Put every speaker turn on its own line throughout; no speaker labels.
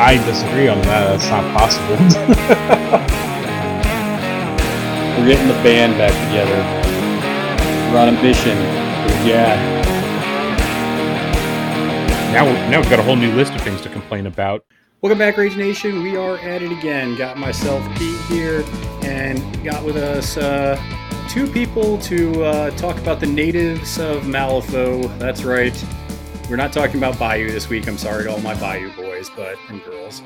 I disagree on that. That's not possible.
We're getting the band back together. We're on a mission. Yeah.
now, now we've got a whole new list of things to complain about.
Welcome back, Rage Nation. We are at it again. Got myself Pete here, and got with us uh, two people to uh, talk about the natives of Malifaux. That's right. We're not talking about Bayou this week. I'm sorry to all my Bayou boys, but and girls.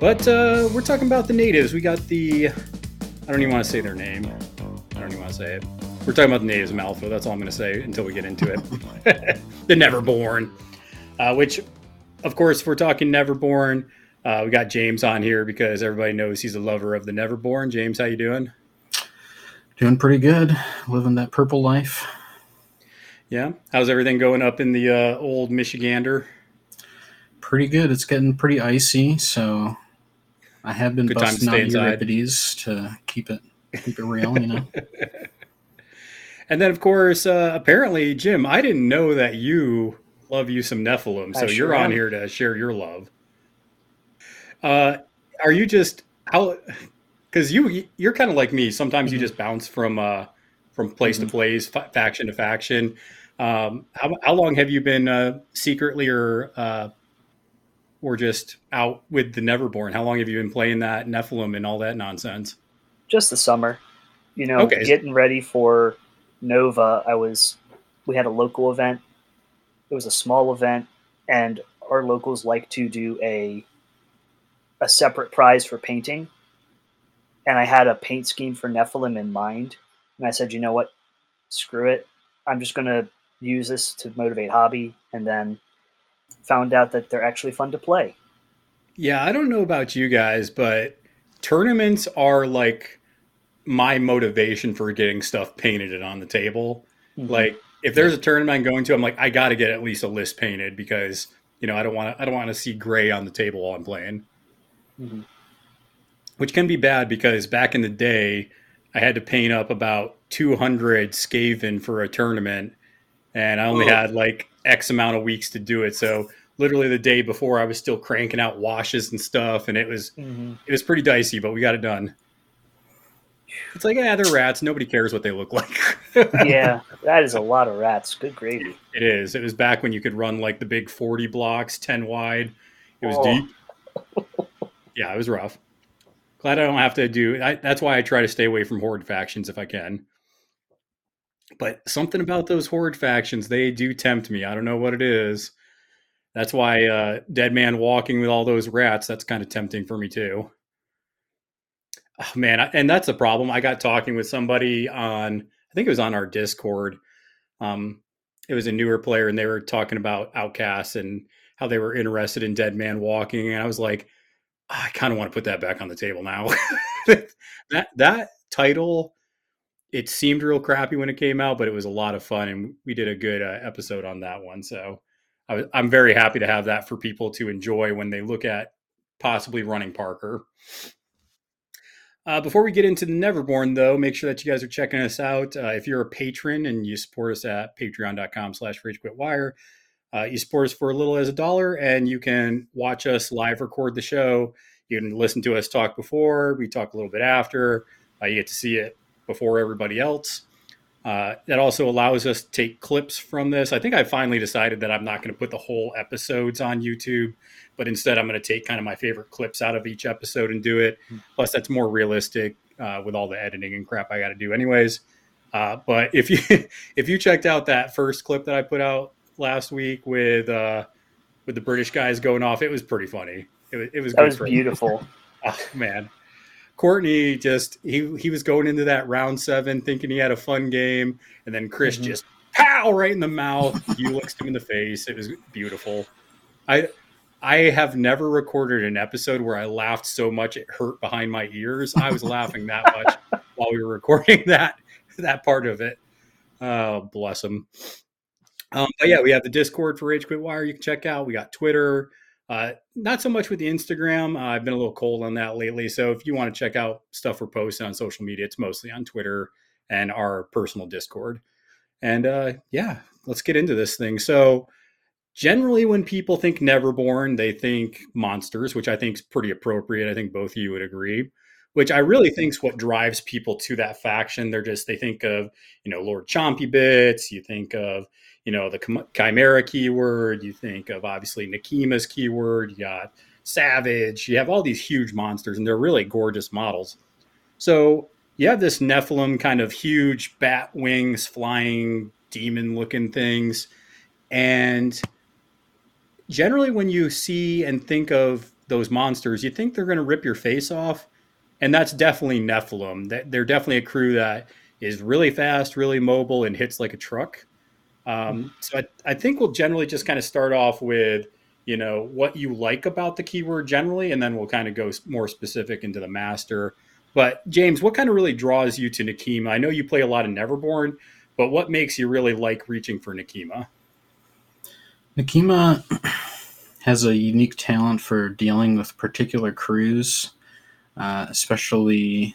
But uh, we're talking about the natives. We got the. I don't even want to say their name. I don't even want to say it. We're talking about the natives of Malifaux. That's all I'm going to say until we get into it. the Neverborn, uh, which, of course, if we're talking Neverborn, uh, we got James on here because everybody knows he's a lover of the Neverborn. James, how you doing?
Doing pretty good. Living that purple life.
Yeah. How's everything going up in the uh, old Michigander?
Pretty good. It's getting pretty icy, so I have been
Good
busting out
inside.
Euripides to keep it keep it real, you know.
And then, of course, uh, apparently, Jim, I didn't know that you love you some Nephilim, so
I
you're
sure
on
am.
here to share your love. Uh, are you just how? Because you you're kind of like me. Sometimes
Mm-hmm.
you just bounce from uh, from place to place, fa- faction to faction. Um, how how long have you been uh, secretly or uh, or just out with the Neverborn? How long have you been playing that Nephilim and all that nonsense?
just the summer. You know,
Okay.
getting ready for Nova. I was we had a local event. It was a small event, and our locals like to do a a separate prize for painting. And I had a paint scheme for Nephilim in mind, and I said, you know what, screw it. I'm just gonna use this to motivate hobby, and then found out that they're actually fun to play.
Yeah, I don't know about you guys, but tournaments are like my motivation for getting stuff painted and on the table.
Mhm.
Like if there's a tournament I'm going to, I'm like, I got to get at least a list painted because you know I don't want to I don't want to see gray on the table while I'm playing,
Mhm.
which can be bad because back in the day I had to paint up about 200 Skaven for a tournament, and I only
Whoa.
had like X amount of weeks to do it. So literally the day before, I was still cranking out washes and stuff, and it was
Mhm.
it was pretty dicey, but we got it done. It's like, yeah, they're rats. Nobody cares what they look like.
yeah, that is a lot of rats. Good gravy.
It is. It was back when you could run like the big 40 blocks, 10 wide. It was
Oh.
deep. Yeah, it was rough. Glad I don't have to do I, That's why I try to stay away from horde factions if I can. But something about those horde factions, they do tempt me. I don't know what it is. That's why uh, Dead Man walking with all those rats, that's kind of tempting for me too. Oh, man, I- and that's the problem. I got talking with somebody on, I think it was on our Discord. Um, it was a newer player, and they were talking about outcasts and how they were interested in Dead Man Walking, and I was like, "Ah, I kind of want to put that back on the table now. that that title, it seemed real crappy when it came out, but it was a lot of fun, and we did a good uh, episode on that one. So I I'm very happy to have that for people to enjoy when they look at possibly running Parker. Uh, before we get into the Neverborn, though, make sure that you guys are checking us out. Uh, if you're a patron and you support us at patreon.com slash ragequitwire, uh, you support us for a little as a dollar, and you can watch us live record the show. You can listen to us talk before, we talk a little bit after. Uh, you get to see it before everybody else. Uh, that also allows us to take clips from this. I think I finally decided that I'm not going to put the whole episodes on YouTube, but instead I'm going to take kind of my favorite clips out of each episode and do it. Plus, that's more realistic uh, with all the editing and crap I got to do, anyways. Uh, but if you if you checked out that first clip that I put out last week with uh, with the British guys going off, it was pretty funny. It was, it was
That
good
was beautiful.
Oh man, Courtney just he he was going into that round seven thinking he had a fun game, and then Chris
Mhm.
just pow right in the mouth. You licked him in the face. It was beautiful. I I have never recorded an episode where I laughed so much it hurt behind my ears. I was laughing that much while we were recording that that part of it. Oh, bless them. Um, but yeah, we have the Discord for Rage Quit Wire. You can check out. We got Twitter. Uh, not so much with the Instagram. Uh, I've been a little cold on that lately. So if you want to check out stuff we're posting on social media, it's mostly on Twitter and our personal Discord. And uh, yeah, let's get into this thing. So generally, when people think Neverborn, they think monsters, which I think is pretty appropriate. I think both of you would agree. Which I really think is what drives people to that faction. They're just they think of you know Lord Chompy Bits. You think of you know the chimera keyword you think of obviously Nekima's keyword you got savage you have all these huge monsters and they're really gorgeous models. So you have this nephilim kind of huge bat wings flying demon looking things and generally when you see and think of those monsters you think they're going to rip your face off and that's definitely nephilim. They're definitely a crew that is really fast really mobile and hits like a truck um, so I, I think we'll generally just kind of start off with, you know, what you like about the keyword generally, and then we'll kind of go more specific into the master. But James, what kind of really draws you to Nekima? I know you play a lot of Neverborn, but what makes you really like reaching for Nekima?
Nekima has a unique talent for dealing with particular crews, uh, especially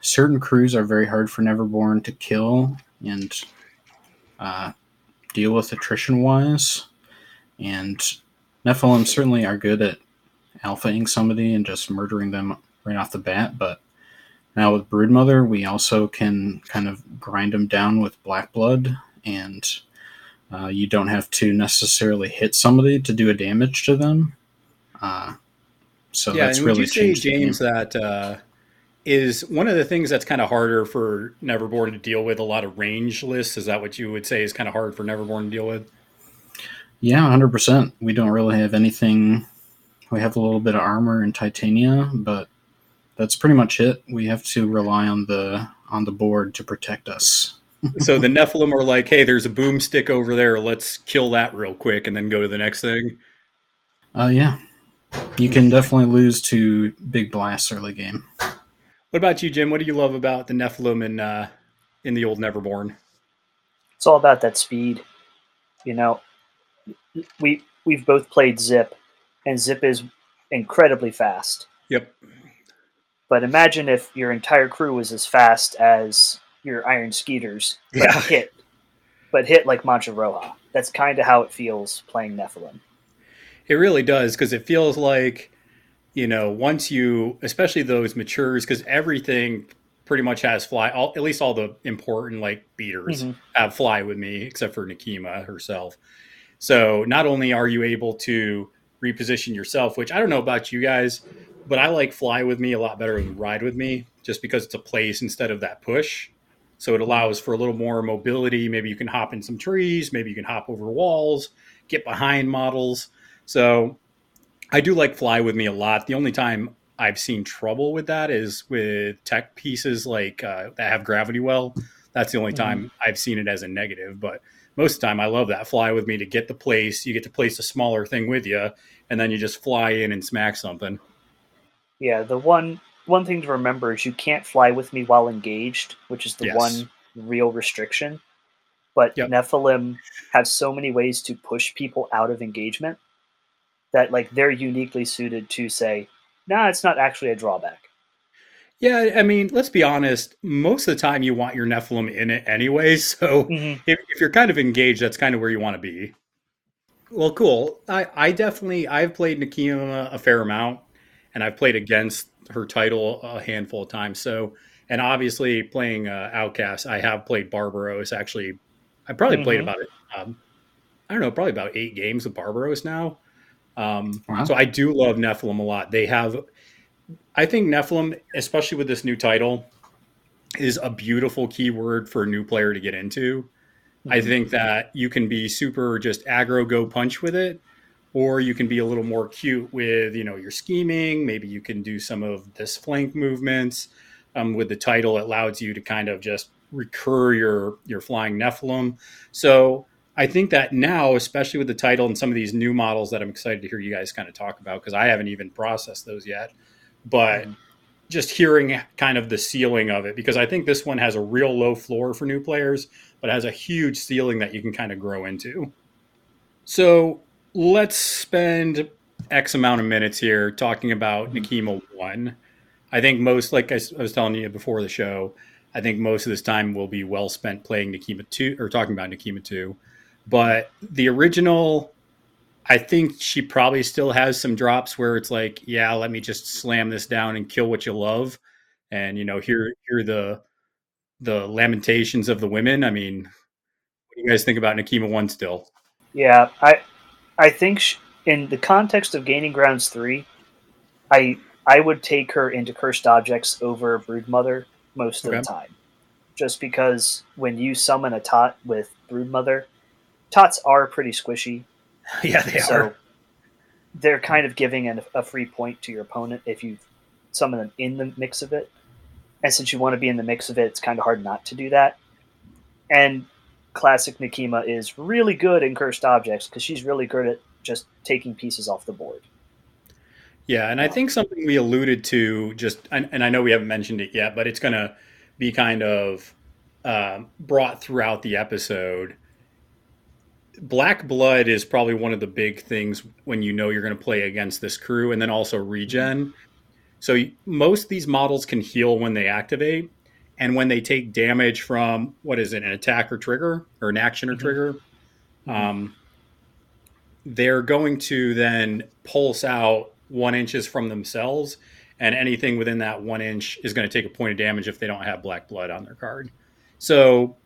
certain crews are very hard for Neverborn to kill, and uh, deal with attrition wise. And Nephilim certainly are good at alphaing somebody and just murdering them right off the bat. But now with Broodmother, we also can kind of grind them down with Black Blood, and uh, you don't have to necessarily hit somebody to do a damage to them. Uh, so
yeah,
that's
and
really
would you say, James, that uh, is one of the things that's kind of harder for Neverborn to deal with? A lot of range lists. Is that what you would say is kind of hard for Neverborn to deal with?
Yeah, hundred percent. We don't really have anything. We have a little bit of armor and titania, but that's pretty much it. We have to rely on the on the board to protect us.
so the Nephilim are like, "Hey, there's a boomstick over there. Let's kill that real quick, and then go to the next thing."
Uh, yeah, you can definitely lose to big blasts early game.
What about you, Jim? What do you love about the Nephilim in uh, in the old Neverborn?
It's all about that speed. You know, we we've both played Zipp, and Zipp is incredibly fast.
Yep.
But imagine if your entire crew was as fast as your Iron Skeeters, but
Yeah.
hit, but hit like Mancha Roja. That's kind of how it feels playing Nephilim.
It really does because it feels like, you know, once you, especially those matures, because everything pretty much has fly. All, at least all the important like beaters
Mhm.
have fly with me, except for Nekima herself. So not only are you able to reposition yourself, which I don't know about you guys, but I like fly with me a lot better than ride with me, just because it's a place instead of that push. So it allows for a little more mobility. Maybe you can hop in some trees. Maybe you can hop over walls, get behind models. So I do like fly with me a lot. The only time I've seen trouble with that is with tech pieces like uh, that have gravity well. That's the only time I've seen it as a negative. But most of the time, I love that fly with me to get the place. You get to place a smaller thing with you, and then you just fly in and smack something.
Yeah, the one one thing to remember is you can't fly with me while engaged, which is the
Yes.
one real restriction. But
Yep.
Nephilim have so many ways to push people out of engagement that like they're uniquely suited to say, nah, it's not actually a drawback.
Yeah, I mean, let's be honest. Most of the time, you want your Nephilim in it anyway. So
Mhm.
if, if you're kind of engaged, that's kind of where you want to be. Well, cool. I, I definitely I've played Nekima a fair amount, and I've played against her title a handful of times. So, and obviously playing uh, Outcast, I have played Barbaros. Actually, I probably played
Mhm.
about it. Um, I don't know, probably about eight games with Barbaros now. Um,
Wow.
So I do love Nephilim a lot. They have, I think Nephilim, especially with this new title, is a beautiful keyword for a new player to get into. I
Mhm.
think that you can be super just aggro go punch with it, or you can be a little more cute with you know your scheming. Maybe you can do some of this flank movements. Um, with the title, it allows you to kind of just recur your your flying Nephilim. So I think that now, especially with the title and some of these new models that I'm excited to hear you guys kind of talk about because I haven't even processed those yet, but
Mhm.
just hearing kind of the ceiling of it because I think this one has a real low floor for new players, but has a huge ceiling that you can kind of grow into. So let's spend X amount of minutes here talking about Nekima 1. I think most, like I was telling you before the show, I think most of this time will be well spent playing Nekima 2 or talking about Nekima 2. But the original, I think she probably still has some drops where it's like, yeah, let me just slam this down and kill what you love. And, you know, hear, hear the, the lamentations of the women. I mean, what do you guys think about Nekima 1 still?
Yeah, I I think sh- in the context of Gaining Grounds three, I I would take her into Cursed Objects over Broodmother most of
Okay.
the time, just because when you summon a tot with Broodmother, tots are pretty squishy,
yeah, they
so
are.
they're kind of giving an, a free point to your opponent if you summon them in the mix of it. And since you want to be in the mix of it, it's kind of hard not to do that. And classic Nekima is really good in cursed objects because she's really good at just taking pieces off the board.
Yeah, and I think something we alluded to just, and, and I know we haven't mentioned it yet, but it's going to be kind of um, brought throughout the episode. Black blood is probably one of the big things when you know you're going to play against this crew, and then also regen. So most of these models can heal when they activate, and when they take damage from what is it, an attack or trigger, or an action or
Mhm.
trigger, um, they're going to then pulse out one inches from themselves, and anything within that one inch is going to take a point of damage if they don't have black blood on their card. So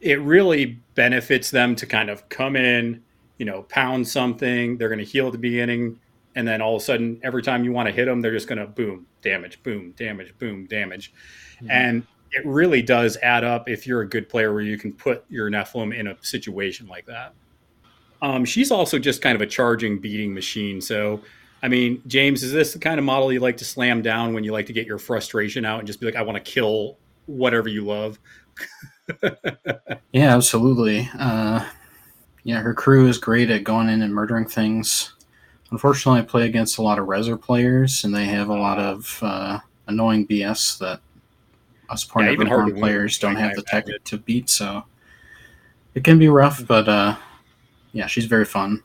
it really benefits them to kind of come in, you know, pound something. They're going to heal at the beginning, and then all of a sudden, every time you want to hit them, they're just going to boom, damage, boom, damage, boom, damage, and it really does add up if you're a good player where you can put your Nephilim in a situation like that. Um, she's also just kind of a charging, beating machine. So, I mean, James, is this the kind of model you like to slam down when you like to get your frustration out and just be like, I want to kill whatever you love?
Yeah, absolutely. Uh, yeah, her crew is great at going in and murdering things. Unfortunately, I play against a lot of Reser players, and they have a lot of uh, annoying BS that us point
Yeah,
of
even hard to win,
players don't have the tech to beat. So it can be rough, but uh, yeah, she's very fun,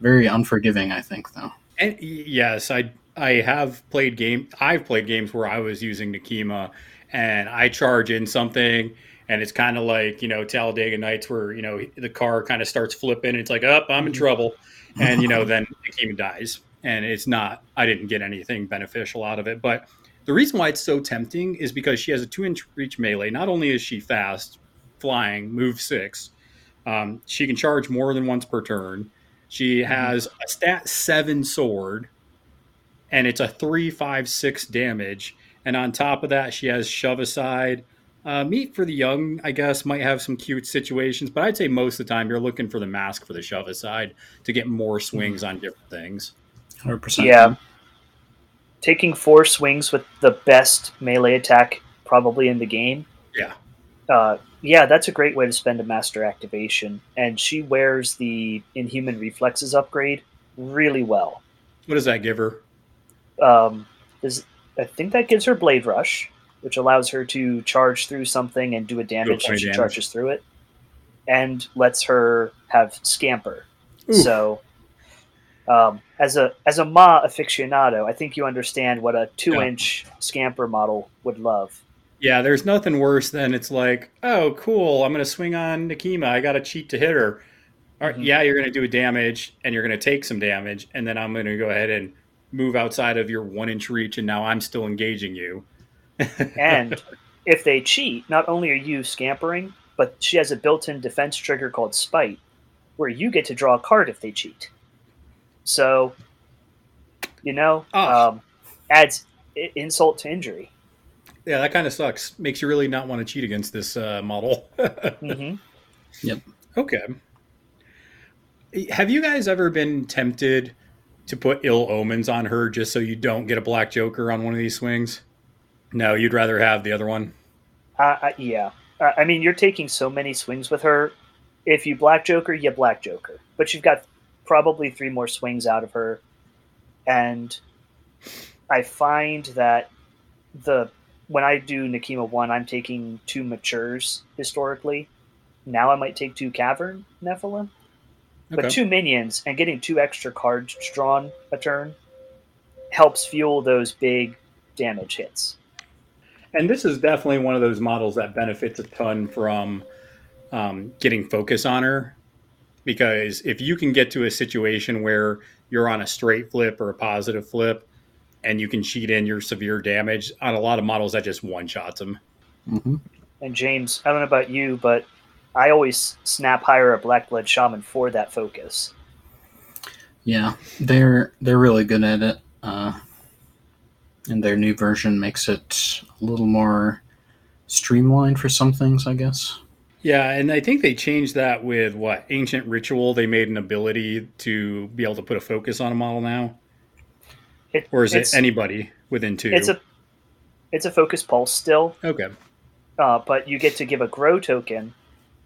very unforgiving. I think though.
And yes, I I have played game. I've played games where I was using Nekima, and I charge in something, and it's kind of like you know Talladega Nights, where you know the car kind of starts flipping. And it's like, up, I'm in trouble, and you know then Nekima dies, and it's not. I didn't get anything beneficial out of it, but the reason why it's so tempting is because she has a two inch reach melee. Not only is she fast, flying, move six, um, she can charge more than once per turn. She has a stat seven sword, and it's a three, five, six damage. And on top of that, she has shove aside. Uh, meat for the young, I guess, might have some cute situations, but I'd say most of the time you're looking for the mask for the shove aside to get more swings on different things.
Hundred percent.
Yeah. Taking four swings with the best melee attack probably in the game.
Yeah.
Uh, yeah, that's a great way to spend a master activation. And she wears the Inhuman Reflexes upgrade really well.
What does that give her?
Um, is I think that gives her Blade Rush, which allows her to charge through something and do a damage
point
when she
damage.
charges through it, and lets her have Scamper.
Oof.
So, um, as a as a Ma aficionado, I think you understand what a two inch Scamper model would love.
Yeah, there's nothing worse than it's like, oh, cool, I'm going to swing on Nekima. I got to cheat to hit her. All right,
Mhm.
Yeah, you're going to do a damage and you're going to take some damage. And then I'm going to go ahead and move outside of your one inch reach. And now I'm still engaging you.
And if they cheat, not only are you scampering, but she has a built in defense trigger called Spite, where you get to draw a card if they cheat. So, you know,
Ah.
um, adds insult to injury.
yeah, that kind of sucks. Makes you really not want to cheat against this uh, model.
hmm Yep.
okay. Have you guys ever been tempted to put ill omens on her just so you don't get a black joker on one of these swings? No, you'd rather have the other one.
Uh, uh, yeah. Uh, I mean, you're taking so many swings with her. if you black Joker, you black Joker. But you've got probably three more swings out of her, and I find that the when I do Nekima one, I'm taking two matures historically. Now I might take two Cavern Nephilim, but
Okay.
two minions and getting two extra cards drawn a turn helps fuel those big damage hits.
And this is definitely one of those models that benefits a ton from um, getting focus on her. Because if you can get to a situation where you're on a straight flip or a positive flip and you can cheat in your severe damage, on a lot of models that just one shots them.
hmm
And James, I don't know about you, but I always snap hire a Black Blood Shaman for that focus.
Yeah, they're they're really good at it. Uh, and their new version makes it a little more streamlined for some things, I guess.
Yeah, and I think they changed that with what? Ancient Ritual. They made an ability to be able to put a focus on a model now.
It,
Or is it anybody within two?
It's a it's a focus pulse still,
okay.
uh, but you get to give a grow token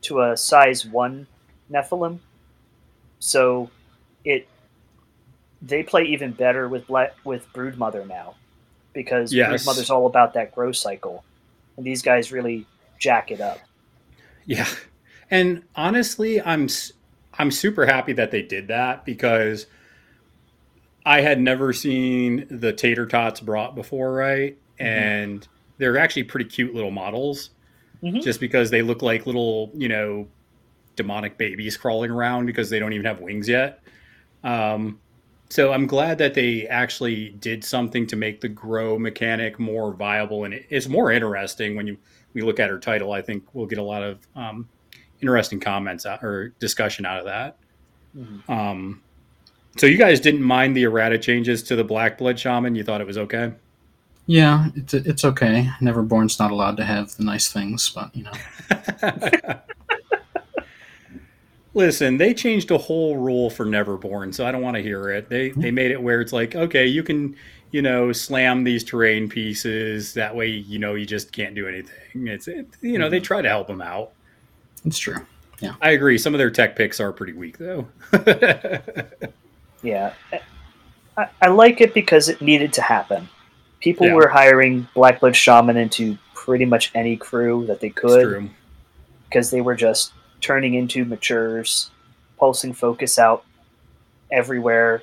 to a size one Nephilim. So it they play even better with Black, with Broodmother now because
Yes.
Broodmother's all about that growth cycle, and these guys really jack it up.
Yeah, and honestly, I'm I'm super happy that they did that because I had never seen the tater tots brought before, right? And they're actually pretty cute little models,
Mhm.
just because they look like little, you know, demonic babies crawling around because they don't even have wings yet. Um, so I'm glad that they actually did something to make the grow mechanic more viable, and it's more interesting when you we look at her title. I think we'll get a lot of um, interesting comments out, or discussion out of that.
Mhm.
Um, so you guys didn't mind the errata changes to the Black Blood Shaman? You thought it was okay?
Yeah, it's it's okay. Neverborn's not allowed to have the nice things, but you know.
Listen, they changed a whole rule for Neverborn, so I don't want to hear it. They they made it where it's like, okay, you can, you know, slam these terrain pieces. That way, you know, you just can't do anything. It's it, you know, they mm-hmm. try to help them out.
It's true.
Yeah, I agree. Some of their tech picks are pretty weak, though.
Yeah, I, I like it because it needed to happen. People
Yeah.
were hiring Black Blood Shaman into pretty much any crew that they could. because they were just turning into matures, pulsing focus out everywhere,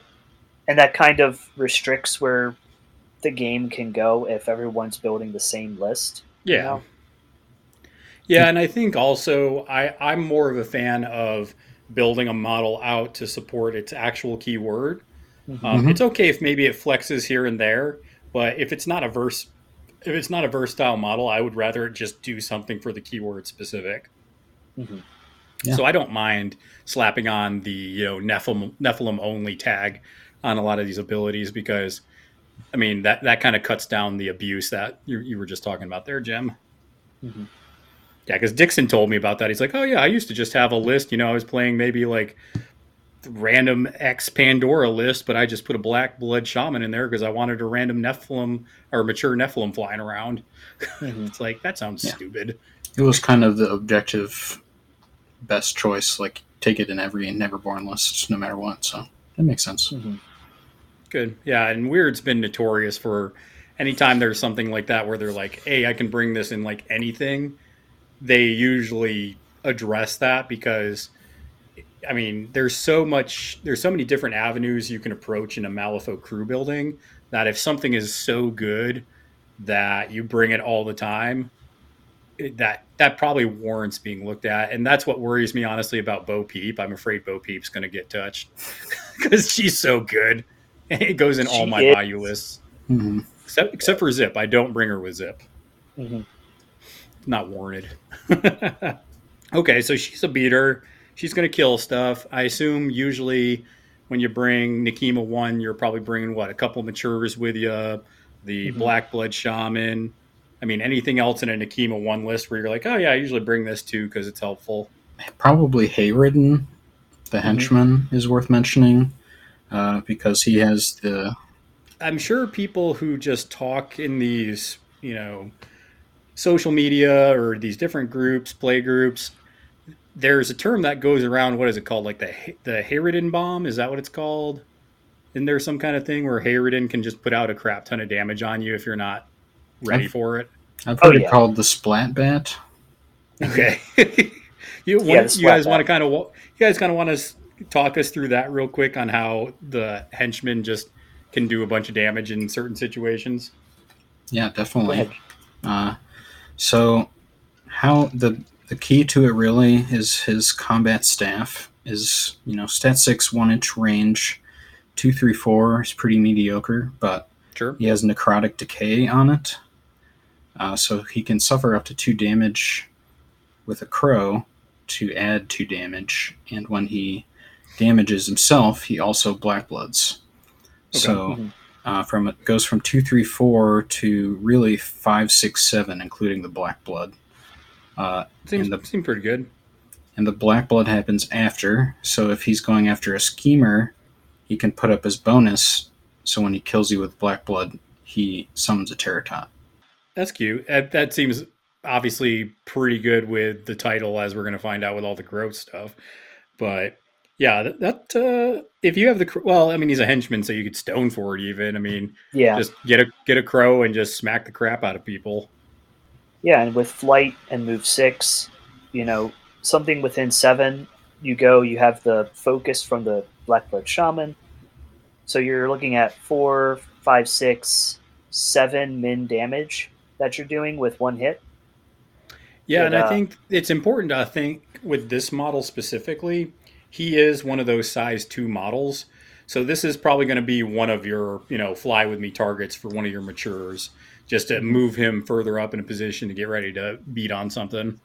and that kind of restricts where the game can go if everyone's building the same list. you
Yeah.
know?
Yeah, and I think also I, I'm more of a fan of building a model out to support its actual keyword. Um,
Mhm.
It's okay if maybe it flexes here and there, but if it's not a verse, if it's not a versatile model, I would rather just do something for the keyword specific.
Mhm.
Yeah.
So I don't mind slapping on the you know Nephilim Nephilim only tag on a lot of these abilities because, I mean that that kind of cuts down the abuse that you, you were just talking about there, Jim.
Mhm.
Yeah, because Dixon told me about that. He's like, "Oh yeah, I used to just have a list. You know, I was playing maybe like random X Pandora list, but I just put a Black Blood Shaman in there because I wanted a random Nephilim or mature Nephilim flying around."
Mhm.
It's like that sounds
Yeah.
stupid.
It was kind of the objective best choice. Like take it in every Neverborn list, no matter what. So that makes sense.
Mhm.
Good. Yeah, and Wyrd's been notorious for anytime there's something like that where they're like, "Hey, I can bring this in like anything." They usually address that because I mean, there's so much there's so many different avenues you can approach in a Malifaux crew building that if something is so good that you bring it all the time, it- that that probably warrants being looked at. And that's what worries me honestly about Bo Peep. I'm afraid Bo Peep's going to get touched because she's so good. It goes in all my
is.
value lists.
hmm
Except except for Zipp. I don't bring her with Zipp.
Mhm.
Not warranted. okay, so she's a beater. She's going to kill stuff. I assume usually when you bring Nekima 1, you're probably bringing what? A couple matures with you, the
Mhm.
Black Blood Shaman. I mean, anything else in a Nekima 1 list where you're like, oh, yeah, I usually bring this too because it's helpful.
Probably Hayreddin, the henchman, is worth mentioning uh, because he has the
I'm sure people who just talk in these, you know, social media or these different groups, play groups, there's a term that goes around. What is it called? Like the the Hayreddin bomb? Is that what it's called? Isn't there some kind of thing where Hayreddin can just put out a crap ton of damage on you if you're not ready
I've-
for it?
I've
Oh,
heard
yeah.
it called the Splat Bat.
Okay. you
Yeah,
want- you guys want to kind of you guys kind of want to talk us through that real quick on how the henchman just can do a bunch of damage in certain situations.
Yeah, definitely. Uh, so how the the key to it really is his combat staff is you know stat six one inch range, two three four is pretty mediocre, but
Sure.
he has necrotic decay on it, uh, so he can suffer up to two damage with a crow to add two damage, and when he damages himself, he also black bloods. So
Mhm.
uh, from it goes from two three four to really five six seven, including the black blood. Uh,
Seems
And the-
seem pretty good.
and the black blood happens after. So if he's going after a schemer, he can put up his bonus. So when he kills you with black blood, he summons a Terror Tot.
That's cute. That, that seems obviously pretty good with the title, as we're going to find out with all the growth stuff. But yeah, that, that uh, if you have the well, I mean, he's a henchman, so you could stone for it. Even I mean,
Yeah,
just get a get a crow and just smack the crap out of people.
yeah, and with flight and move six, you know, something within seven, you go. You have the focus from the Blackblood Shaman, so you're looking at four, five, six, seven min damage that you're doing with one hit.
Yeah,
But,
and I
uh,
think it's important to think with this model specifically, he is one of those size two models. So this is probably going to be one of your, you know, fly with me targets for one of your matures, just to move him further up in a position to get ready to beat on something.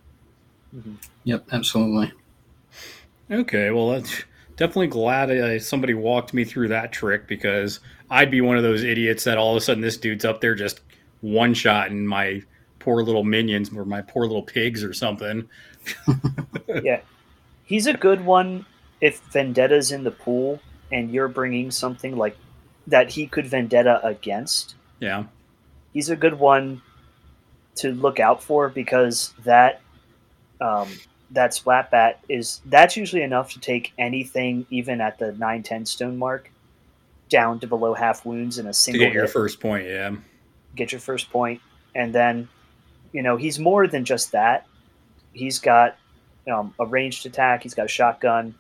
Yep, absolutely.
Okay, well, that's definitely glad uh, somebody walked me through that trick because I'd be one of those idiots that all of a sudden this dude's up there just one shot and my poor little minions or my poor little pigs or something.
yeah, he's a good one if Vendetta's in the pool and you're bringing something like that he could Vendetta against.
Yeah.
He's a good one to look out for because that um, that splat bat is that's usually enough to take anything even at the 9 10 stone mark down to below half wounds in a
To
single
get your
hit.
first point, yeah.
Get your first point, and then you know he's more than just that. He's got um, a ranged attack. He's got a shotgun.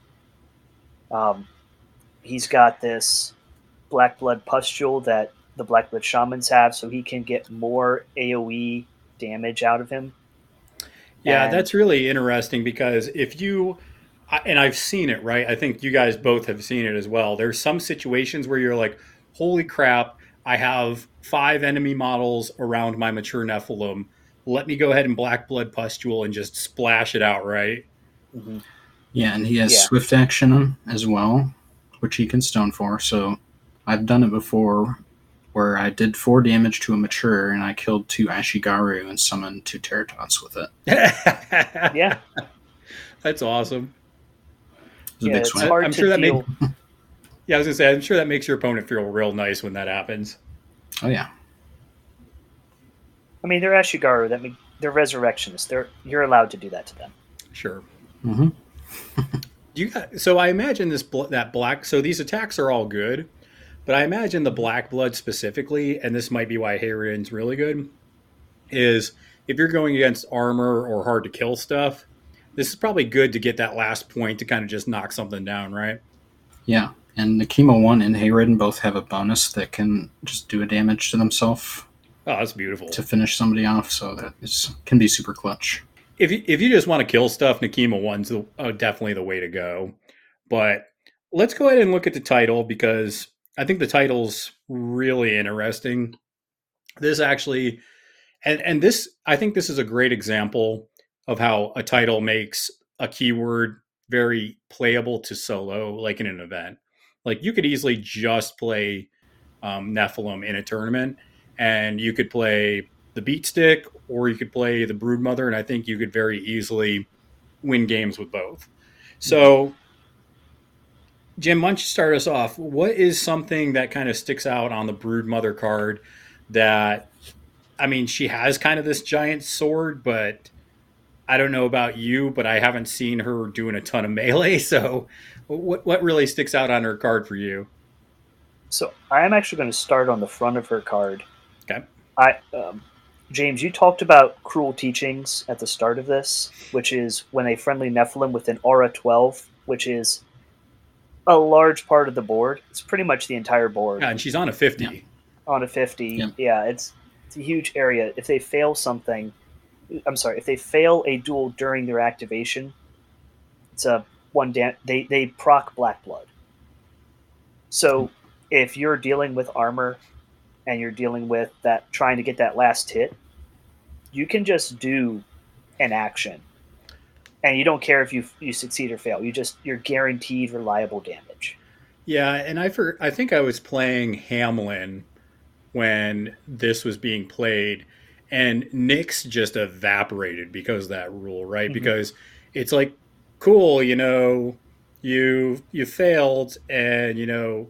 Um, he's got this black blood pustule that the black blood shamans have, so he can get more AOE damage out of him.
Yeah,
And-
that's really interesting because if you, and I've seen it, right? I think you guys both have seen it as well. There's some situations where you're like, holy crap, I have five enemy models around my mature Nephilim. Let me go ahead and Black Blood Pustule and just splash it out, right? Mm-hmm.
Yeah, and he has
Yeah.
swift action as well, which he can stone for. So I've done it before where I did four damage to a mature and I killed two Ashigaru and summoned two Terror Tots with it.
yeah.
Yeah,
That's awesome.
It was a
yeah,
big
it's
sweat.
hard
I'm
to
sure that
deal.
Yeah, I was going to say, I'm sure that makes your opponent feel real nice when that happens.
Oh, yeah.
I mean, they're Ashigaru. That mean they're resurrectionists. They're you're allowed to do that to them.
Sure.
hmm
Do you got, so I imagine this bl- that black so these attacks are all good, but I imagine the black blood specifically, and this might be why Hayreddin's really good, is if you're going against armor or hard to kill stuff, this is probably good to get that last point to kind of just knock something down, right?
Yeah. And Nekima 1 and Hayreddin both have a bonus that can just do a damage to themselves
Oh, that's beautiful.
to finish somebody off. So that is, can be super clutch.
If you, if you just want to kill stuff, Nekima one's the, uh, definitely the way to go. But let's go ahead and look at the title because I think the title's really interesting. This actually, and and this I think this is a great example of how a title makes a keyword very playable to solo, like in an event. Like you could easily just play um, Nephilim in a tournament, and you could play the beat stick or you could play the brood mother and i think you could very easily win games with both so jim why don't you start us off what is something that kind of sticks out on the brood mother card that i mean she has kind of this giant sword but I don't know about you, but I haven't seen her doing a ton of melee. So, what what really sticks out on her card for you?
So I am actually going to start on the front of her card.
Okay.
I um, James, you talked about cruel teachings at the start of this, which is when a friendly Nephilim with an aura twelve, which is a large part of the board. It's pretty much the entire board
Yeah, and she's on a fifty.
Yeah.
on a fifty.
Yeah.
Yeah, it's it's a huge area. If they fail something, I'm sorry, if they fail a duel during their activation, it's a one dan- they they proc black blood. So if you're dealing with armor and you're dealing with that trying to get that last hit, you can just do an action. And you don't care if you you succeed or fail. You just you're guaranteed reliable damage.
Yeah, and I for I think I was playing Hamelin when this was being played, and Nyx just evaporated because of that rule, right?
Mhm.
Because it's like, cool, you know, you you failed, and you know,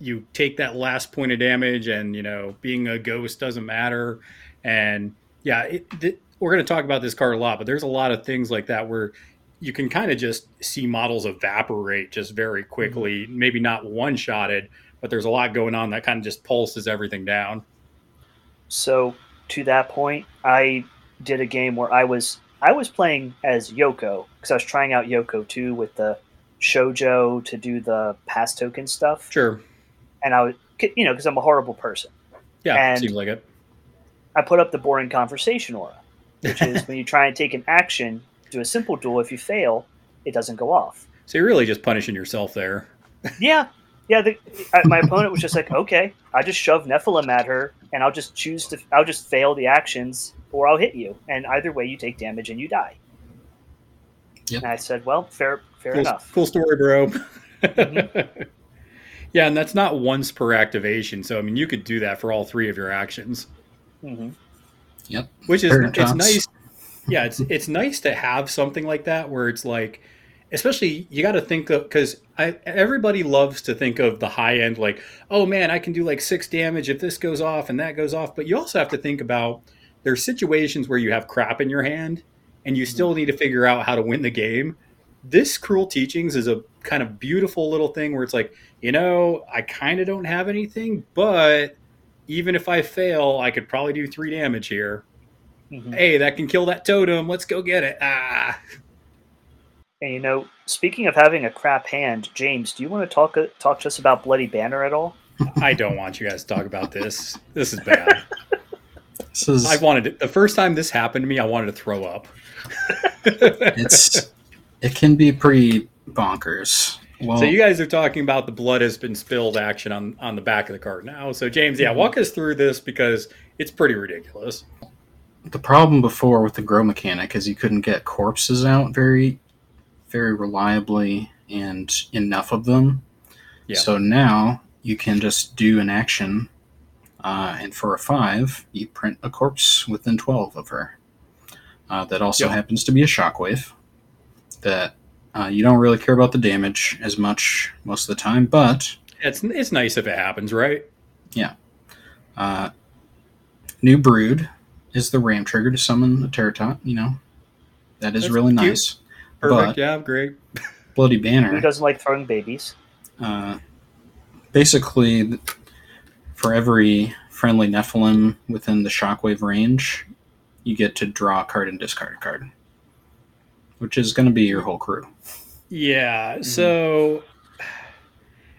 you take that last point of damage, and you know, being a ghost doesn't matter, and yeah, it, th- we're going to talk about this card a lot, but there's a lot of things like that where you can kind of just see models evaporate just very mm-hmm. quickly. Maybe not one shotted, but there's a lot going on that kind of just pulses everything down.
So to that point, I did a game where I was I was playing as Yoko because I was trying out Yoko too with the shojo to do the pass token stuff,
Sure.
and I was you know because I'm a horrible person.
Yeah,
And-
seems like it.
I put up the boring conversation aura, which is when you try and take an action, do a simple duel. If you fail, it doesn't go off.
So you're really just punishing yourself there.
Yeah, yeah. The, I, my opponent was just like, okay, I just shove Nephilim at her, and I'll just choose to, I'll just fail the actions, or I'll hit you, and either way, you take damage and you die.
Yep.
And I said, well, fair, fair
Cool,
enough.
cool story, bro.
Mhm.
yeah, and that's not once per activation. So I mean, you could do that for all three of your actions.
hmm Yep.
which is
Parent
it's
tops.
nice yeah it's it's nice to have something like that where it's like especially you got to think of because everybody loves to think of the high end like oh man i can do like six damage if this goes off and that goes off but you also have to think about there's situations where you have crap in your hand and you still need to figure out how to win the game this cruel teachings is a kind of beautiful little thing where it's like you know i kind of don't have anything but even if i fail i could probably do three damage here
hmm
hey, that can kill that totem. Let's go get it. Ah,
And you know, speaking of having a crap hand, James, do you want to talk talk to us about Bloody Banner at all?
I don't want you guys to talk about this. This is bad.
This is
I wanted it. The first time this happened to me, I wanted to throw up.
It's it can be pretty bonkers. Well,
so you guys are talking about the blood has been spilled action on on the back of the card now. So James, yeah, walk us through this because it's pretty ridiculous.
the problem before with the grow mechanic is you couldn't get corpses out very very reliably and enough of them
Yeah.
so now you can just do an action uh, and for a five you print a corpse within 12 of her uh, that also
Yeah.
happens to be a shockwave that uh, you don't really care about the damage as much most of the time but
It's it's nice if it happens, right? Yeah.
Uh, new brood is the ram trigger to summon the Terror Tot. You know, that is
That's
really
cute.
nice.
Perfect.
But-
yeah, great.
Bloody banner.
Who doesn't like throwing babies?
uh, basically, for every friendly Nephilim within the Shockwave range, you get to draw a card and discard a card, which is going to be your whole crew.
Yeah. Mm-hmm. So,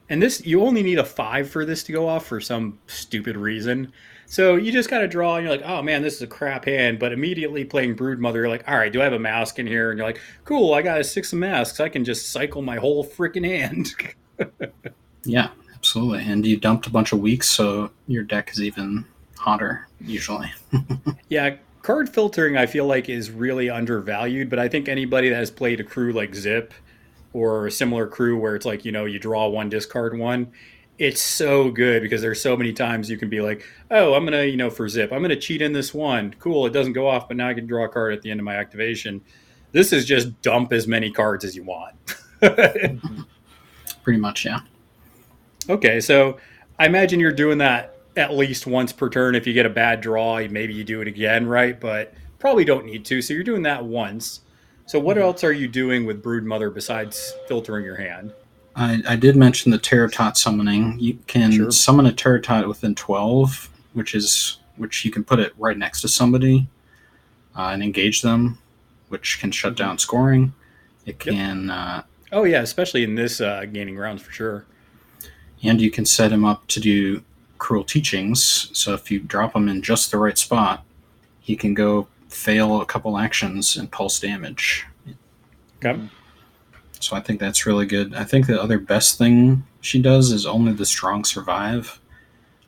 and this you only need a five for this to go off for some stupid reason. So you just got to draw, and you're like, oh man, this is a crap hand. But immediately playing Broodmother, you're like, all right, do I have a mask in here? And you're like, cool, I got a six of masks. I can just cycle my whole freaking hand.
Yeah, absolutely. And you dumped a bunch of weeks, so your deck is even hotter usually.
yeah, card filtering I feel like is really undervalued. But I think anybody that has played a crew like Zipp or a similar crew where it's like you know you draw one, discard one. It's so good because there's so many times you can be like, oh, I'm gonna, you know, for Zipp, I'm gonna cheat in this one. Cool, it doesn't go off, but now I can draw a card at the end of my activation. This is just dump as many cards as you want.
Pretty much, yeah.
okay, so I imagine you're doing that at least once per turn. If you get a bad draw, maybe you do it again, right? But probably don't need to. So you're doing that once. So what
Mhm.
else are you doing with Brood Mother besides filtering your hand?
I, I did mention the Terror Tot summoning. You can
Sure.
summon a Terror Tot within 12, which is which you can put it right next to somebody uh, and engage them, which can shut down scoring. It
Yep.
can, uh,
Oh yeah, especially in this uh, gaining rounds for sure.
and you can set him up to do cruel teachings. So if you drop him in just the right spot, he can go fail a couple actions and pulse damage.
Okay.
So I think that's really good. I think the other best thing she does is only the strong survive,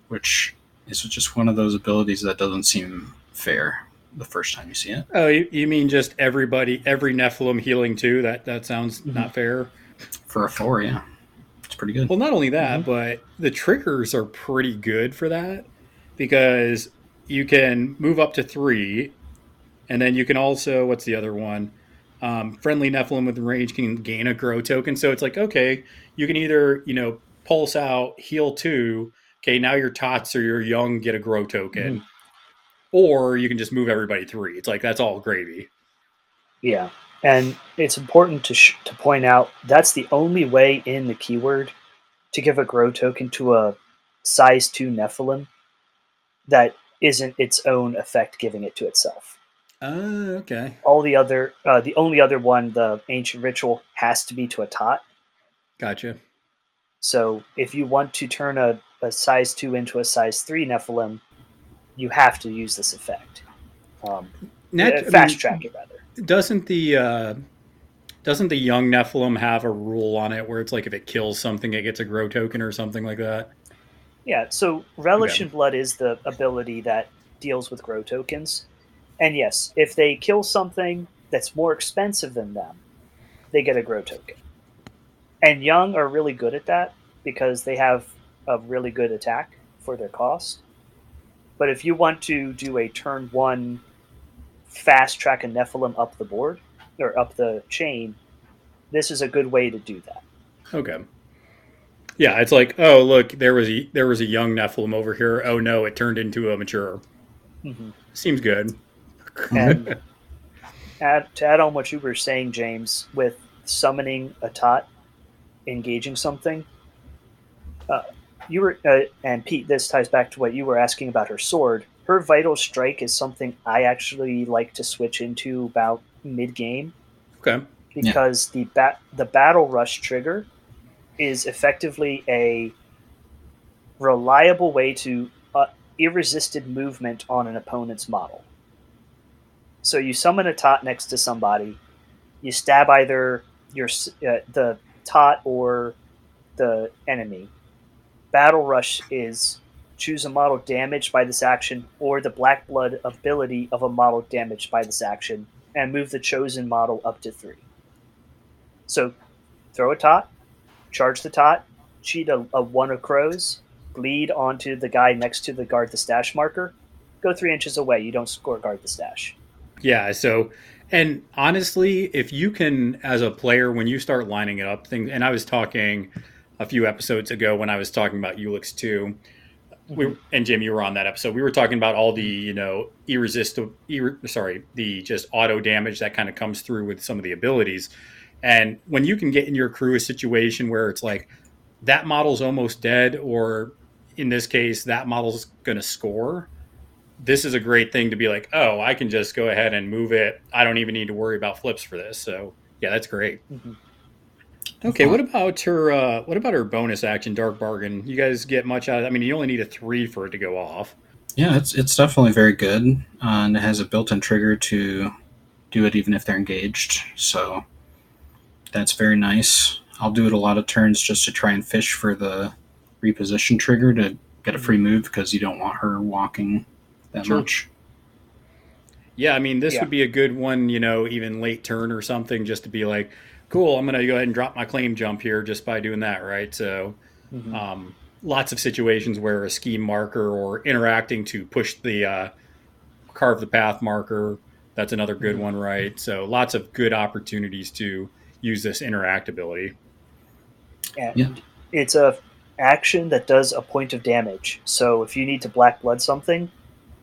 which is just one of those abilities that doesn't seem fair the first time you see it.
Oh, you, you mean just everybody, every Nephilim healing too? That that sounds not mm-hmm. fair.
For a four, yeah. It's pretty good.
Well, not only that, but the triggers are pretty good for that because you can move up to three, and then you can also what's the other one? Um, friendly Nephilim with range can gain a grow token. So it's like okay, you can either you know pulse out, heal two. Okay, now your tots or your young get a grow token, or you can just move everybody three. It's like that's all gravy.
Yeah, and it's important to sh- to point out that's the only way in the keyword to give a grow token to a size two Nephilim that isn't its own effect giving it to itself.
Oh, okay,
All the other, uh, the only other one, the ancient ritual, has to be to a tot.
gotcha.
So if you want to turn a, a size two into a size three Nephilim, you have to use this effect. Um,
Net,
uh,
I mean,
fast track it rather.
Doesn't the uh, doesn't the young Nephilim have a rule on it where it's like if it kills something, it gets a grow token or something like that?
Yeah, so Relish
Okay.
in Blood is the ability that deals with grow tokens. And yes, if they kill something that's more expensive than them, they get a grow token. And Young are really good at that because they have a really good attack for their cost. But if you want to do a turn one fast track a Nephilim up the board or up the chain, this is a good way to do that.
Okay. Yeah, it's like, oh look, there was a, there was a young Nephilim over here. Oh no, it turned into a mature. Seems good.
And add, to add on what you were saying, James, with summoning a tot, engaging something, uh, you were uh, and Pete. This ties back to what you were asking about her sword. Her vital strike is something I actually like to switch into about mid game
Okay.
because the bat the battle rush trigger is effectively a reliable way to uh, irresisted movement on an opponent's model. So you summon a tot next to somebody, you stab either your uh, the tot or the enemy. Battle rush is choose a model damaged by this action or the black blood ability of a model damaged by this action and move the chosen model up to three. So throw a tot, charge the tot, cheat a, a one of crows, bleed onto the guy next to the guard the stash marker, go three inches away. You don't score guard the stash.
Yeah. So, and honestly, if you can, as a player, when you start lining it up, things, and I was talking a few episodes ago when I was talking about Ulix 2, we, and Jim, you were on that episode. We were talking about all the, you know, irresistible, ir- sorry, the just auto damage that kind of comes through with some of the abilities. And when you can get in your crew a situation where it's like that model's almost dead, or in this case, that model's going to score, this is a great thing to be like, oh, I can just go ahead and move it. I don't even need to worry about flips for this. So yeah, that's great.
Mhm.
Okay, what about her? Uh, what about her bonus action, Dark Bargain? You guys get much out of? I mean, you only need a three for it to go off.
Yeah, it's it's definitely very good, uh, and it has a built-in trigger to do it even if they're engaged. So that's very nice. I'll do it a lot of turns just to try and fish for the reposition trigger to get a free move because you don't want her walking that
Sure.
much.
Yeah, I mean, this
Yeah.
would be a good one, you know, even late turn or something, just to be like, cool, I'm going to go ahead and drop my claim jump here just by doing that, right? So, um, lots of situations where a scheme marker or interacting to push the uh, carve the path marker, that's another good one, right? So, lots of good opportunities to use this interactability.
And
Yeah.
it's a action that does a point of damage. So if you need to black blood something,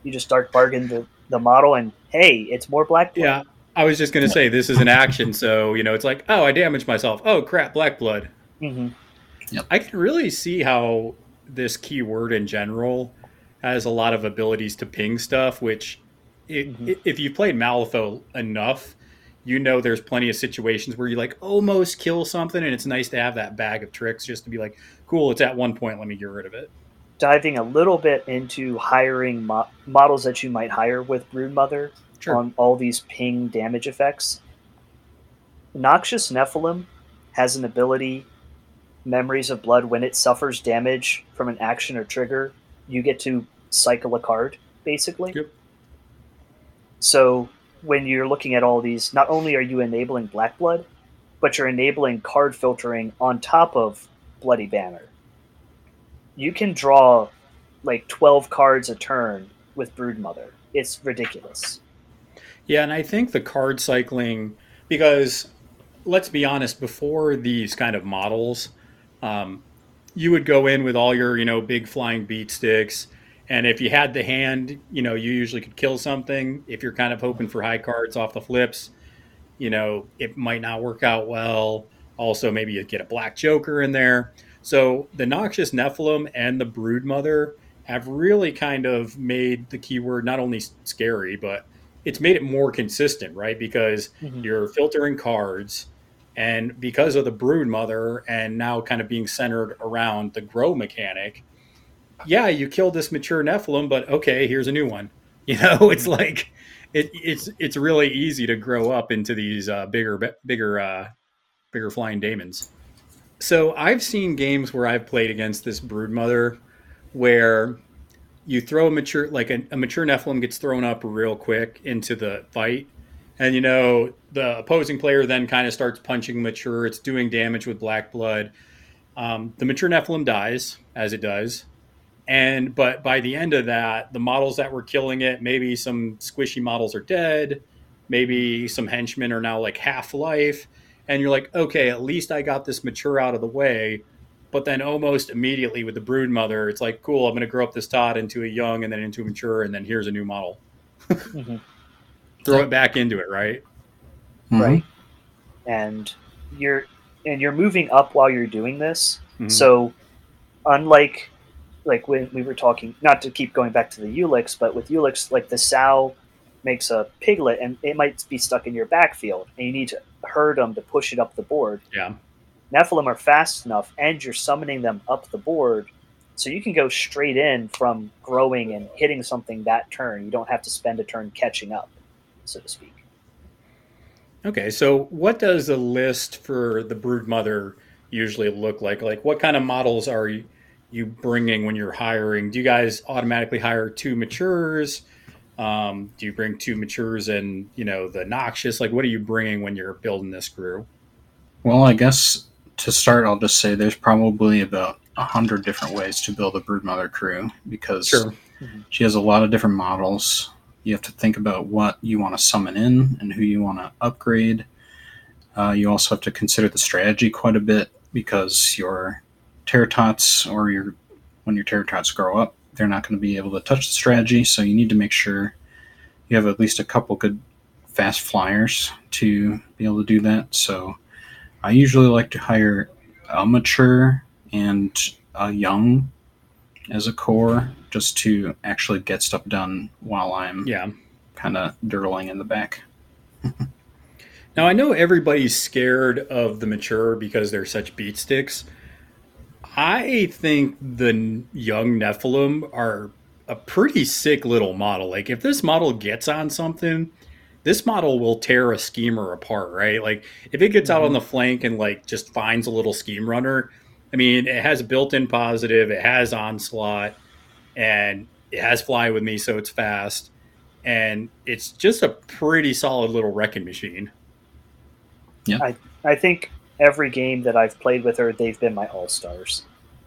you just dark bargain the the model, and hey, it's more black blood.
Yeah, I was just gonna say this is an action, so you know it's like, oh, I damaged myself. Oh crap, black blood.
hmm
I can really see how this keyword in general has a lot of abilities to ping stuff, which it,
Mhm.
if you've played Malifaux enough, you know there's plenty of situations where you like almost kill something, and it's nice to have that bag of tricks just to be like, cool, it's at one point, let me get rid of it.
Diving a little bit into hiring mo- models that you might hire with Broodmother
Sure.
on all these ping damage effects. Noxious Nephilim has an ability, Memories of Blood, when it suffers damage from an action or trigger, you get to cycle a card, basically.
Yep.
So when you're looking at all these, not only are you enabling Black Blood, but you're enabling card filtering on top of Bloody Banner. You can draw like 12 cards a turn with Broodmother. It's ridiculous.
Yeah, and I think the card cycling, because let's be honest, before these kind of models, um, you would go in with all your, you know, big flying beat sticks. And if you had the hand, you know, you usually could kill something. If you're kind of hoping for high cards off the flips, you know, it might not work out well. Also, maybe you get a black joker in there. So the Noxious Nephilim and the Broodmother have really kind of made the keyword not only scary, but it's made it more consistent, right? Because
Mhm.
you're filtering cards, and because of the Brood Mother, and now kind of being centered around the grow mechanic, yeah, you killed this mature Nephilim, but okay, here's a new one. You know, it's like it, it's it's really easy to grow up into these uh, bigger bigger uh, bigger flying daemons. So I've seen games where I've played against this Brood Mother, where you throw a mature like a, a mature Nephilim gets thrown up real quick into the fight, and you know the opposing player then kind of starts punching mature. It's doing damage with black blood. Um, the mature Nephilim dies as it does, and but by the end of that, the models that were killing it, maybe some squishy models are dead, maybe some henchmen are now like half life, and you're like, okay, at least I got this mature out of the way. But then almost immediately with the brood mother, it's like, cool, I'm going to grow up this Todd into a young and then into a mature, and then here's a new model.
Mhm.
Throw it back into it, right?
Mhm.
Right. and you're and you're moving up while you're doing this.
Mhm.
So, unlike like when we were talking, not to keep going back to the Ulix, but with Ulix, like the sow makes a piglet and it might be stuck in your backfield, and you need to herd them to push it up the board.
Yeah.
Nephilim are fast enough, and you're summoning them up the board, so you can go straight in from growing and hitting something that turn. You don't have to spend a turn catching up, so to speak.
Okay, so what does a list for the brood mother usually look like? Like, what kind of models are you, you bringing when you're hiring? Do you guys automatically hire two matures? Um, do you bring two matures and you know the noxious? Like, what are you bringing when you're building this crew?
Well, I guess to start, I'll just say there's probably about a hundred different ways to build a Broodmother crew because she has a lot of different models. You have to think about what you want to summon in and who you want to upgrade. Uh, you also have to consider the strategy quite a bit because your Terror Tots or your when your Terror Tots grow up, they're not going to be able to touch the strategy. So you need to make sure you have at least a couple good fast flyers to be able to do that. So I usually like to hire a mature and a young as a core just to actually get stuff done while I'm
Yeah.
kind of dirtling in the back.
Now I know everybody's scared of the mature because they're such beat sticks. I think the young Nephilim are a pretty sick little model. Like if this model gets on something, this model will tear a schemer apart, right? Like if it gets out on mm-hmm. the flank and like just finds a little scheme runner, I mean, it has built-in positive, it has onslaught, and it has fly with me, so it's fast, and it's just a pretty solid little wrecking machine.
Yeah, I, I think every game that I've played with her, they've been my all stars.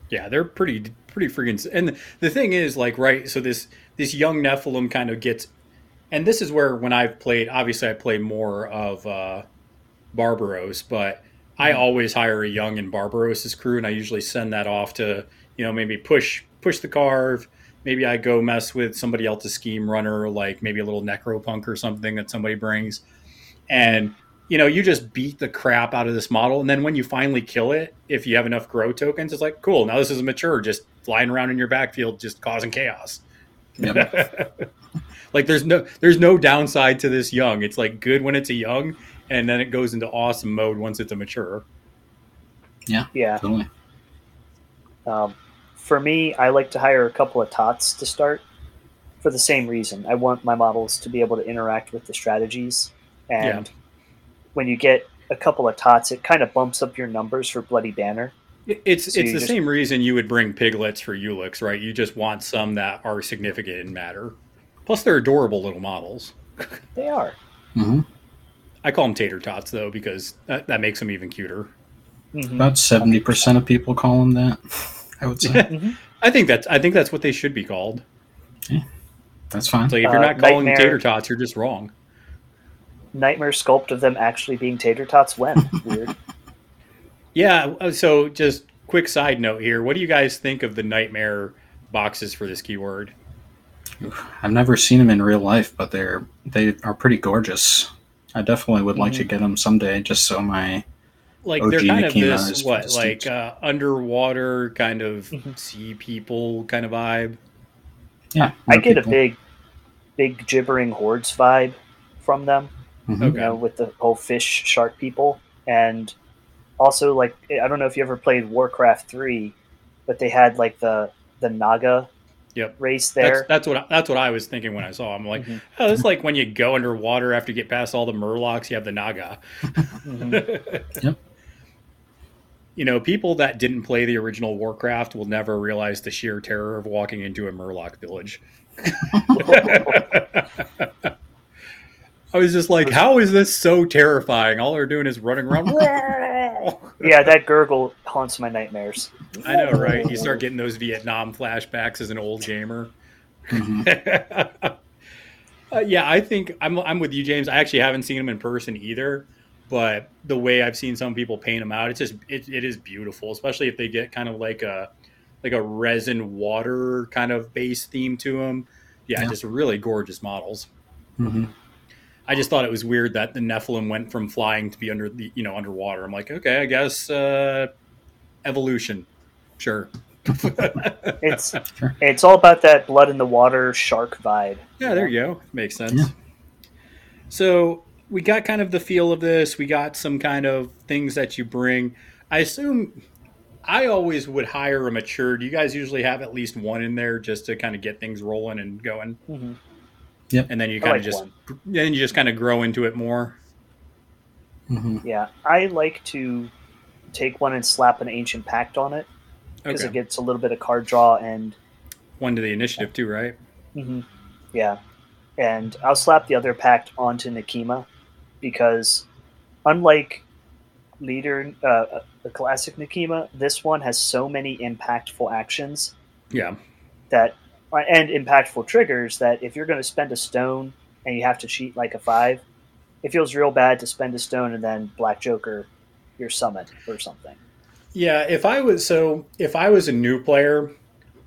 Yeah, they're pretty pretty freaking. And the thing is, like, right? So this this young Nephilim kind of gets, and this is where when I've played, obviously I play more of uh, Barbaros, but I always hire a young in Barbaros's crew, and I usually send that off to you know maybe push push the carve, maybe I go mess with somebody else's scheme runner, like maybe a little necropunk or something that somebody brings, and you know you just beat the crap out of this model, and then when you finally kill it, if you have enough grow tokens, it's like cool. Now this is mature, just flying around in your backfield, just causing chaos.
Yep.
like there's no there's no downside to this young. It's like good when it's a young, and then it goes into awesome mode once it's a mature.
Yeah.
Totally.
Um, for me, I like to hire a couple of tots to start for the same reason. I want my models to be able to interact with the strategies. And when you get a couple of tots, it kind of bumps up your numbers for Bloody Banner.
It's
So
it's the
just-
same reason you would bring piglets for Ulix, right? You just want some that are significant and matter. Plus, they're adorable little models.
They are.
hmm
I call them tater tots though because that, that makes them even cuter.
Mhm.
About seventy percent of people call them that. I would say
I think that's I think that's what they should be called.
that's fine.
It's like if you're
Uh,
not calling them
Nightmare-
tater tots, you're just wrong.
Nightmare sculpt of them actually being tater tots when? Weird.
Yeah. uh, So just quick side note here: What do you guys think of the nightmare boxes for this keyword?
I've never seen them in real life, but they're they are pretty gorgeous. I definitely would like to get them someday, just so my
Like
OG
they're kind of
Nekima
this what
distinct.
like uh, underwater kind of
Mhm.
sea people kind of vibe.
yeah.
I
more
get a big, big gibbering hordes vibe from them.
Mhm.
Okay.
you know, with the whole fish shark people. And also, like, I don't know if you ever played Warcraft 3, but they had, like, the the Naga
Yep.
race
That's,
there.
that's what I, that's what I was thinking when I saw. 'em. I'm like,
Mhm.
oh, it's like when you go underwater after you get past all the murlocs, you have the naga.
Mhm.
Yep.
You know, people that didn't play the original Warcraft will never realize the sheer terror of walking into a murloc village. I was just like, how is this so terrifying? All they're doing is running around.
yeah, that gurgle haunts my nightmares.
I know, right? You start getting those Vietnam flashbacks as an old gamer.
Mhm.
Uh, yeah, I think I'm I'm with you, James. I actually haven't seen them in person either, but the way I've seen some people paint them out, it's just it, it is beautiful, especially if they get kind of like a like a resin water kind of base theme to them. Yeah,
Yeah.
just really gorgeous models.
Mhm.
I just thought it was weird that the Nephilim went from flying to be under the you know underwater. I'm like, okay, I guess uh, evolution, sure.
It's
Sure.
it's all about that blood in the water shark vibe.
Yeah, there you go. Makes sense.
Yeah.
So we got kind of the feel of this. We got some kind of things that you bring. I assume I always would hire a mature. Do you guys usually have at least one in there just to kind of get things rolling and going?
Mhm.
And then you
I
kind
like
of just
one.
then you just kind of grow into it more.
Mhm.
Yeah, I like to take one and slap an ancient pact on it because
Okay.
it gets a little bit of card draw and
One to the initiative too, right?
hmm Yeah, and I'll slap the other pact onto Nekima because, unlike leader, uh, the classic Nekima, this one has so many impactful actions
Yeah.
that Uh, and impactful triggers that if you're going to spend a stone and you have to cheat like a five, it feels real bad to spend a stone and then Black Joker your summit or something.
Yeah, if I was so if I was a new player,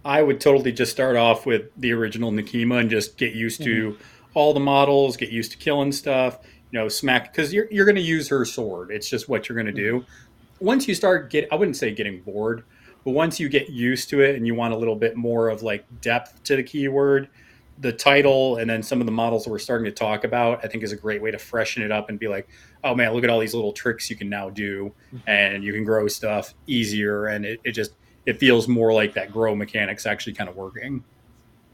I would totally just start off with the original Nekima and just get used to mm-hmm. all the models, get used to killing stuff, you know, smack because you're you're gonna use her sword. It's just what you're gonna mm-hmm. do. Once you start get I wouldn't say getting bored, but once you get used to it and you want a little bit more of like depth to the keyword, the title and then some of the models that we're starting to talk about, I think is a great way to freshen it up and be like, oh man, look at all these little tricks you can now do and you can grow stuff easier. And it, it just it feels more like that grow mechanics actually kind of working.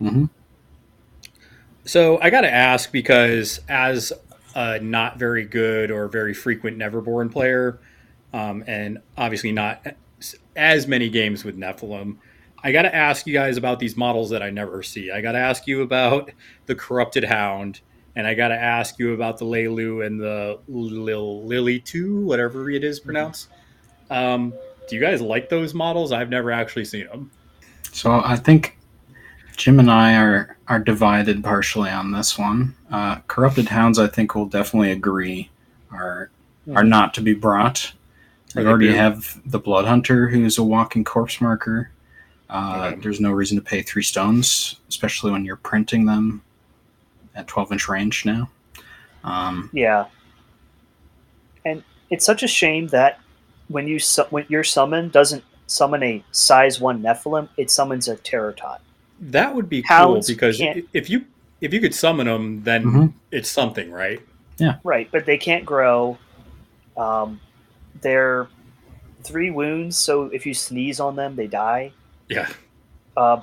Mhm.
so i gotta ask because as a not very good or very frequent neverborn player um, and obviously not as many games with nephilim i gotta ask you guys about these models that i never see i gotta ask you about the corrupted hound and I got to ask you about the Lelu and the Lil Lilitu, whatever it is pronounced. Um, do you guys like those models? I've never actually seen them.
So I think Jim and I are are divided partially on this one. Uh, Corrupted Hounds, I think, will definitely agree are are not to be brought.
Are
We
they
already
big?
have the Blood Hunter, who's a walking corpse marker. Uh,
Okay.
There's no reason to pay three stones, especially when you're printing them at 12 inch range now. Um,
Yeah. And it's such a shame that when you su- when your summon doesn't summon a size one Nephilim, it summons a Terror Tot.
That would be
Hounds
cool because
can't-
if you if you could summon them, then
Mhm.
it's something, right?
Yeah, right, but they can't grow. Um, they're three wounds, so if you sneeze on them, they die.
Yeah.
Uh,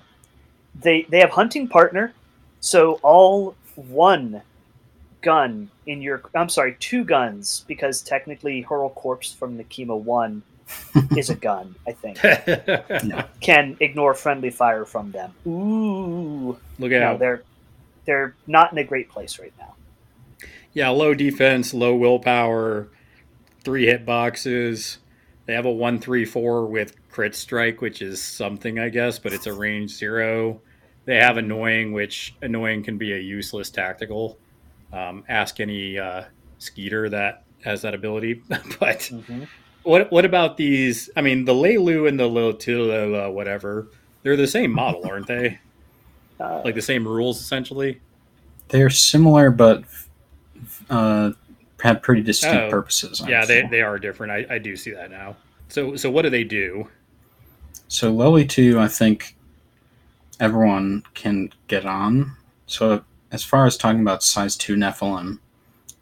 they they have hunting partner, so all one gun in your I'm sorry, two guns because technically Hurl Corpse from Nekima One is a gun. I think no. can ignore friendly fire from them. Ooh,
Look
no,
out.
they're they're not in a great place right now.
Yeah, low defense, low willpower, three hit boxes. They have a one three four with crit strike, which is something, I guess, but it's a range zero. They have annoying, which annoying can be a useless tactical. Um, ask any uh, skeeter that has that ability. but
Mm-hmm.
what what about these? I mean, the Lelu and the Lotila, whatever, they're the same model, aren't they?
Uh,
Like the same rules, essentially.
they're similar, but uh, have pretty distinct
Oh,
purposes. I
Yeah, they, they are different. I, I do see that now. So so what do they do?
So Lilitu, I think everyone can get on. So as far as talking about size 2 Nephilim,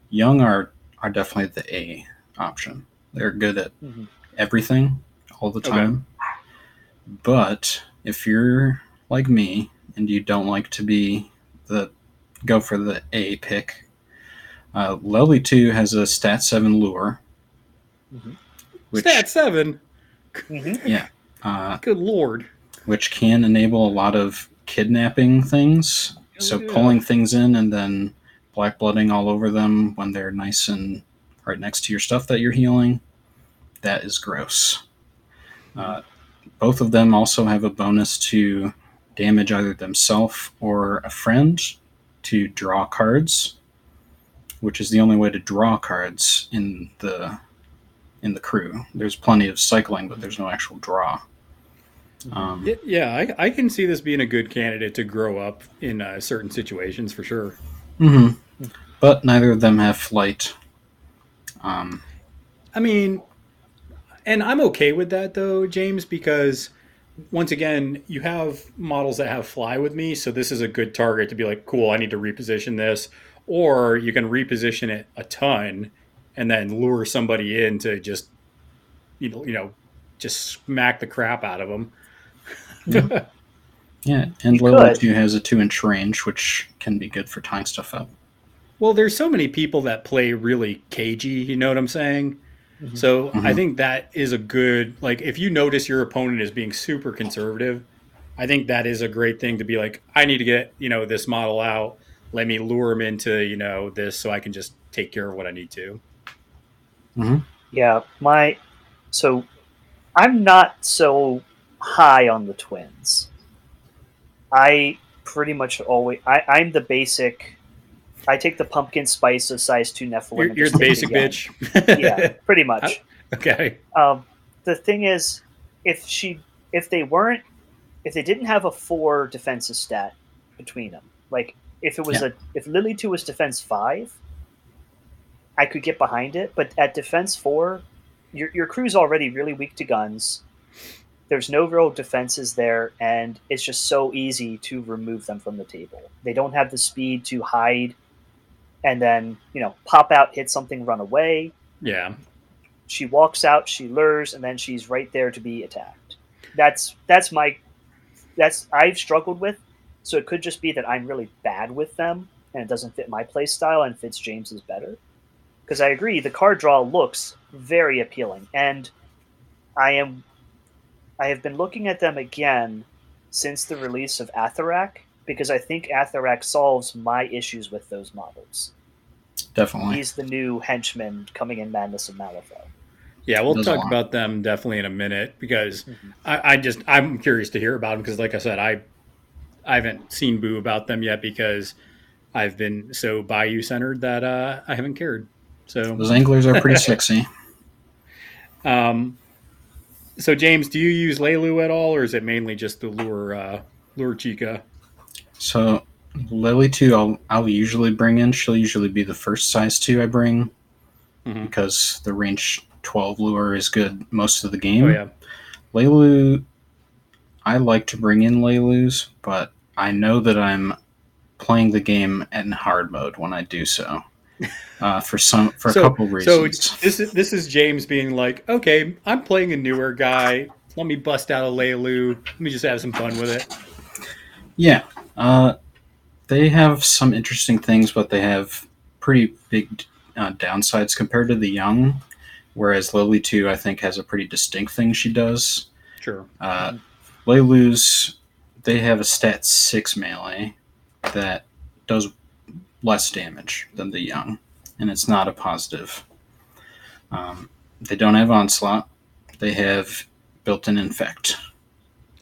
young are, are definitely the A option. They're good at
Mhm.
everything all the
Okay.
time. But if you're like me and you don't like to be the go for the A pick, uh, Lilitu has a stat 7 lure.
Mhm.
Which,
Stat seven.
mhm.
uh,
Good lord.
which can enable a lot of kidnapping things.
Oh,
so
yeah.
pulling things in and then blackblooding all over them when they're nice and right next to your stuff that you're healing. That is gross. Uh, both of them also have a bonus to damage either themselves or a friend to draw cards, which is the only way to draw cards in the in the crew. There's plenty of cycling, but there's no actual draw. Um,
Y- Yeah, I, I can see this being a good candidate to grow up in uh, certain situations for sure.
hmm But neither of them have flight. Um,
I mean, and I'm okay with that though, James, because once again, you have models that have fly with me, so this is a good target to be like, cool, I need to reposition this, or you can reposition it a ton and then lure somebody in to just, you know, you know, just smack the crap out of them.
yeah, and level
could.
2 has a 2 inch range, which can be good for tying stuff up.
Well, there's so many people that play really cagey, you know what I'm saying? So I
Mhm.
think that is a good like if you notice your opponent is being super conservative, I think that is a great thing to be like, I need to get, you know, this model out. Let me lure him into, you know, this so I can just take care of what I need to.
Yeah, my so I'm not so high on the twins. I pretty much always I, I'm the basic. I take the pumpkin spice of size two Nephilim.
You're, you're the basic bitch.
yeah, pretty much.
okay.
Um, the thing is, if she, if they weren't, if they didn't have a four defensive stat between them, like if it was
Yeah.
a, if Lilitu was defense five, I could get behind it. But at defense four, your your crew's already really weak to guns. There's no real defenses there, and it's just so easy to remove them from the table. They don't have the speed to hide, and then you know pop out, hit something, run away
Yeah.
she walks out, she lures, and then she's right there to be attacked. That's that's my that's I've struggled with. So it could just be that I'm really bad with them and it doesn't fit my play style and fits James's better. Because I agree, the card draw looks very appealing, and I am I have been looking at them again since the release of Atharak because I think Atharak solves my issues with those models.
Definitely.
He's the new henchman coming in Madness of Malifaux.
Yeah, we'll
Does
talk about them definitely in a minute because
Mhm.
I, I just I'm curious to hear about them because, like I said, I I haven't seen boo about them yet because I've been so Bayou centered that uh, I haven't cared. So
Those anglers are pretty sexy.
Um, So James, do you use Lelu at all, or is it mainly just the lure uh, lure Chica?
So Lilitu, I'll I'll usually bring in. She'll usually be the first size two I bring
Mhm.
because the range twelve lure is good most of the game.
Oh yeah,
Lelu, I like to bring in Lelus, but I know that I'm playing the game in hard mode when I do so. Uh, for some, for
So-
a couple reasons.
so this is this is James being like, okay, I'm playing a newer guy. Let me bust out a Lelu. Let me just have some fun with it.
yeah, uh, they have some interesting things, but they have pretty big uh, downsides compared to the young. Whereas Lilitu, I think, has a pretty distinct thing she does.
Sure.
Uh, Lelu's, they have a stat six melee that does less damage than the young, and it's not a positive. Um, they don't have onslaught. They have built-in infect,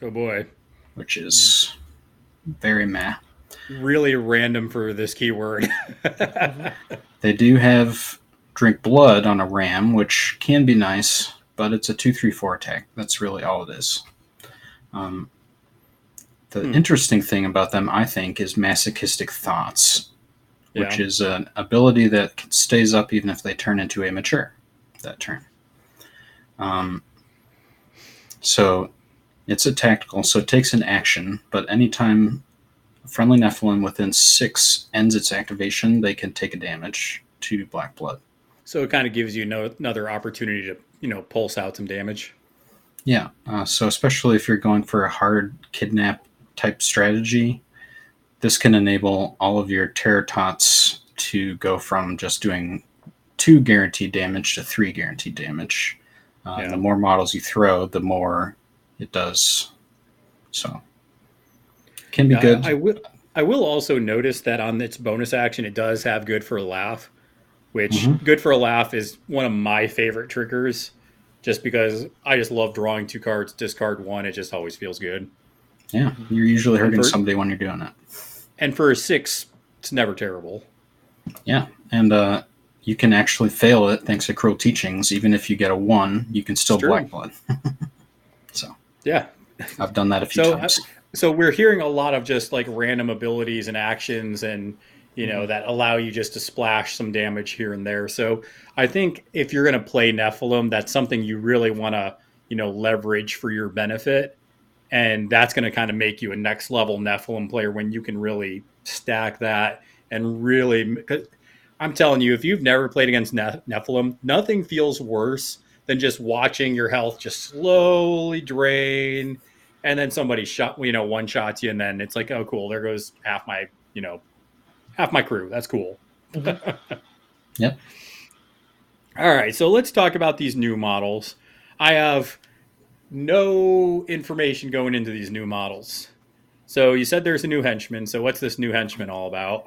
Oh boy,
which is very meh.
really random for this keyword.
They do have drink blood on a ram, which can be nice, but it's a two three four attack. That's really all it is. Um, the
Hmm.
interesting thing about them, I think, is masochistic thoughts, which
Yeah.
is an ability that stays up even if they turn into a mature that turn. Um, so it's a tactical, so it takes an action, but anytime a friendly Nephilim within six ends its activation, they can take a damage to Black Blood.
so it kind of gives you no, another opportunity to you know pulse out some damage.
Yeah, uh, so especially if you're going for a hard kidnap type strategy, this can enable all of your Terror Tots to go from just doing two guaranteed damage to three guaranteed damage. Uh,
Yeah.
The more models you throw, the more it does. So, can be
Yeah,
good.
I, I will. I will also notice that on its bonus action, it does have good for a laugh, which
Mhm.
good for a laugh is one of my favorite triggers, just because I just love drawing two cards, discard one. It just always feels good.
Yeah, you're usually hurting
for-
somebody when you're doing it.
And for a six, it's never terrible.
Yeah, and uh, you can actually fail it thanks to Cruel Teachings. Even if you get a one, you can still. Black Blood. so
Yeah.
I've done that a few
So,
times.
So we're hearing a lot of just like random abilities and actions and you know that allow you just to splash some damage here and there. So I think if you're going to play Nephilim, that's something you really want to, you know, leverage for your benefit. And that's going to kind of make you a next level Nephilim player when you can really stack that and really cause I'm telling you if you've never played against Nephilim, nothing feels worse than just watching your health just slowly drain and then somebody shot you know one shots you and then it's like oh cool there goes half my you know half my crew. That's cool. Mm-hmm.
Yep.
all right so let's talk about these new models. I have no information going into these new models so you said there's a new henchman so what's this new henchman all about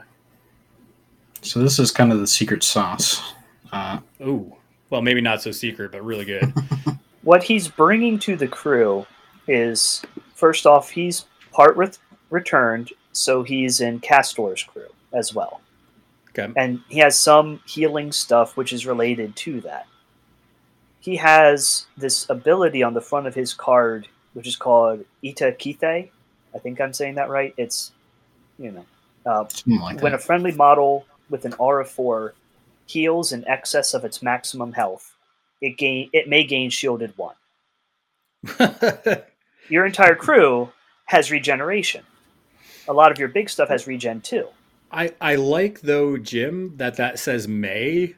So this is kind of the secret sauce. Uh,
oh well maybe not so secret but really good
What he's bringing to the crew is first off, he's part with returned, so he's in Castor's crew as well.
okay
and he has some healing stuff which is related to that. He has this ability on the front of his card, which is called Ita Kithe. I think I'm saying that right. It's, you know, uh,
like
when a friendly model with an aura four heals in excess of its maximum health, it gain it may gain shielded one. Your entire crew has regeneration. A lot of your big stuff has regen too.
I, I like though, Jim, that that says May,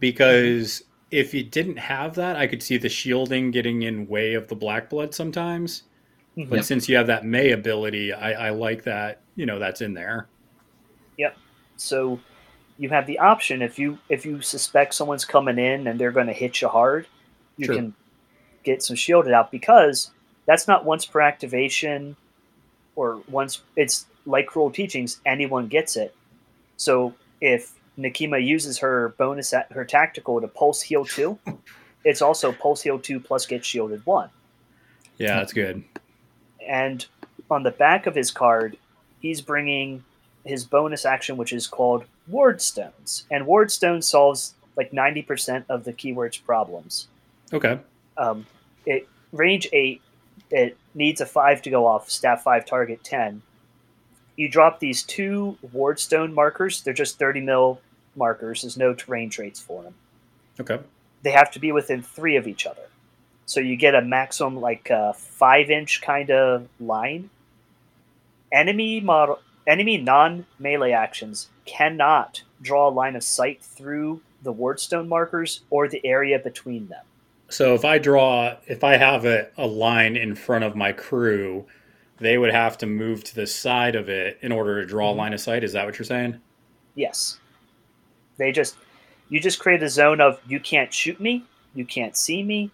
because if you didn't have that, I could see the shielding getting in way of the black blood sometimes. Mm-hmm. But
Yep.
since you have that May ability, I, I like that you know that's in there. Yep.
So you have the option if you if you suspect someone's coming in and they're going to hit you hard you
Sure.
can get some shielded out because that's not once per activation or once it's like cruel teachings anyone gets it so if Nekima uses her bonus at her tactical to pulse heal 2 it's also pulse heal 2 plus get shielded 1
Yeah, that's good.
and on the back of his card, he's bringing his bonus action, which is called Ward Stones. And Ward Stone solves like 90% of the keywords problems.
Okay.
Um, it range eight, it needs a five to go off, stat five, target 10. You drop these two wardstone markers. They're just 30 mil markers. There's no terrain traits for them.
Okay.
They have to be within three of each other. So you get a maximum like uh, five inch kind of line. Enemy model, enemy non melee actions cannot draw a line of sight through the wardstone markers or the area between them.
So if I draw, if I have a, a line in front of my crew, they would have to move to the side of it in order to draw a line of sight. Is that what you're saying?
Yes. They just you just create a zone of you can't shoot me, you can't see me,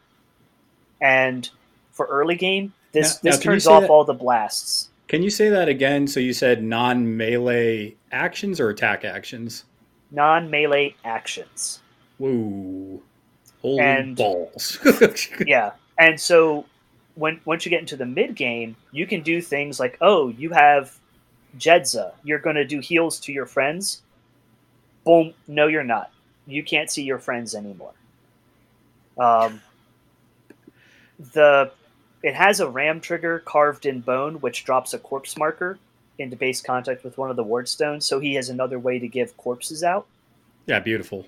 and for early game, this
Now-
this
now,
turns off
that-
all the blasts.
Can you say that again? So you said non melee actions or attack actions?
Non melee actions.
Whoa. Holy
And-
balls.
Yeah. And so when once you get into the mid game, you can do things like, oh, you have Jedza, you're gonna do heals to your friends. Boom, no you're not. You can't see your friends anymore. Um the it has a ram trigger carved in bone, which drops a corpse marker into base contact with one of the ward stones, so he has another way to give corpses out
yeah, beautiful.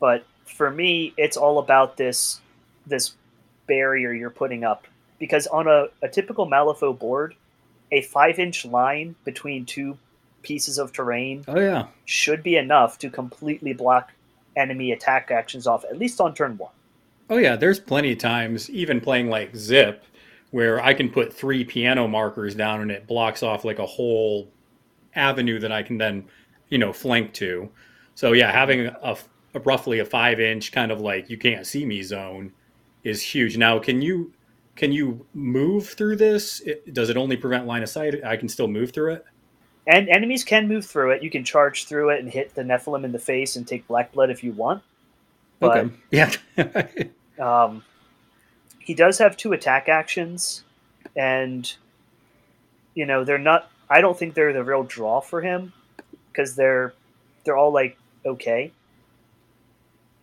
but for me it's all about this this barrier you're putting up because on a, a typical malifaux board a five inch line between two pieces of terrain
Oh yeah.
should be enough to completely block enemy attack actions off at least on turn one
Oh yeah, there's plenty of times, even playing like Zipp, where I can put three piano markers down and it blocks off like a whole avenue that I can then, you know, flank to. So yeah, having a, a roughly a five inch kind of like you can't see me zone is huge. Now, can you can you move through this? It, does it only prevent line of sight? I can still move through it.
And enemies can move through it you can charge through it and hit the nephilim in the face and take black blood if you want but
Okay. Yeah.
Um, he does have two attack actions, and you know they're not. I don't think they're the real draw for him because they're they're all like okay.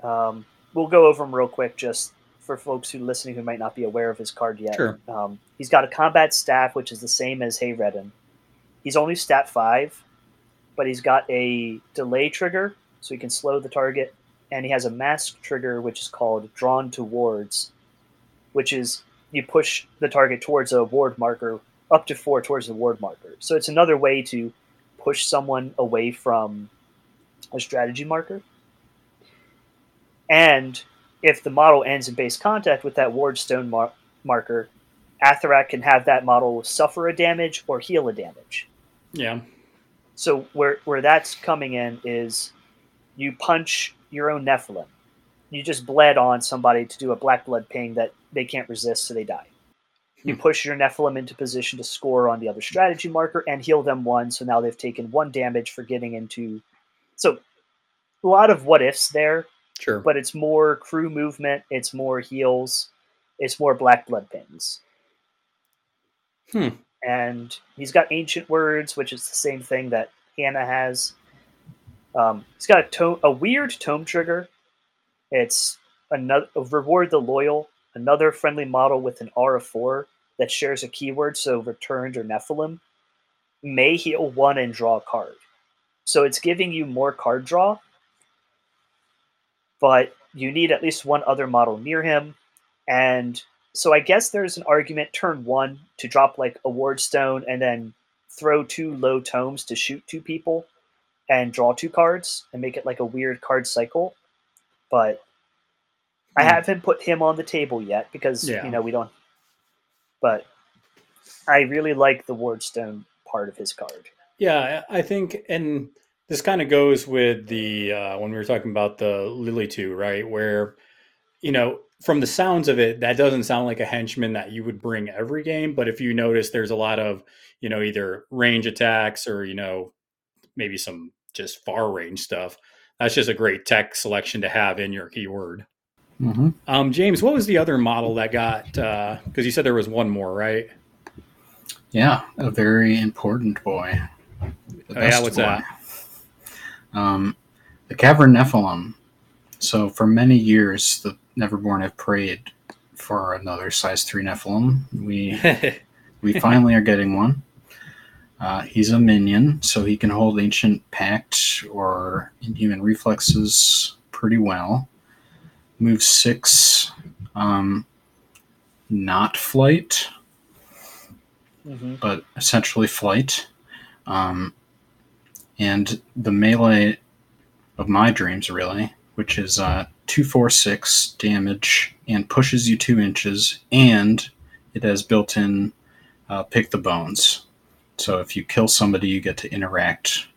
Um, we'll go over them real quick, just for folks who listening who might not be aware of his card yet.
Sure.
Um, he's got a combat staff, which is the same as Hey Hayreddin. He's only stat five, but he's got a delay trigger, so he can slow the target. And he has a mask trigger which is called drawn towards which is you push the target towards a ward marker up to four towards the ward marker. So it's another way to push someone away from a strategy marker. And if the model ends in base contact with that ward stone mar- marker Atherak can have that model suffer a damage or heal a damage
yeah.
so where where that's coming in is you punch your own Nephilim. You just bled on somebody to do a black blood ping that they can't resist, so they die. You push your Nephilim into position to score on the other strategy marker and heal them one, so now they've taken one damage for getting into. So a lot of what ifs there,
Sure.
but it's more crew movement, it's more heals, it's more black blood pings.
Hmm.
And he's got ancient words, which is the same thing that Hannah has. Um, he's got a tome, a weird tome trigger. It's another reward the loyal, another friendly model with an R of four that shares a keyword, so returned or Nephilim may heal one and draw a card. So it's giving you more card draw, but you need at least one other model near him. And so I guess there's an argument turn one to drop like a ward stone and then throw two low tomes to shoot two people and draw two cards and make it like a weird card cycle. But I
Hmm.
haven't put him on the table yet because
Yeah.
you know we don't. But I really like the wardstone part of his card.
Yeah, I I think, and this kind of goes with the uh, when we were talking about the Lilitu, right? Where, you know, from the sounds of it, that doesn't sound like a henchman that you would bring every game. But if you notice, there's a lot of, you know, either range attacks or you know, maybe some just far range stuff. That's just a great tech selection to have in your keyword.
hmm
Um, James, what was the other model that got? Because you said there was one more, right?
Yeah, a very important boy. The
Oh, yeah, what's that?
Um, the Cavern Nephilim. So for many years, the Neverborn have prayed for another size three Nephilim. We we finally are getting one. Uh, he's a minion, so he can hold Ancient Pact or Inhuman Reflexes pretty well. Move six, um, not flight,
Mm-hmm.
but essentially flight. Um, and the melee of my dreams, really, which is uh, two, four, six damage and pushes you two inches, and it has built-in uh, pick the bones. So if you kill somebody, you get to interact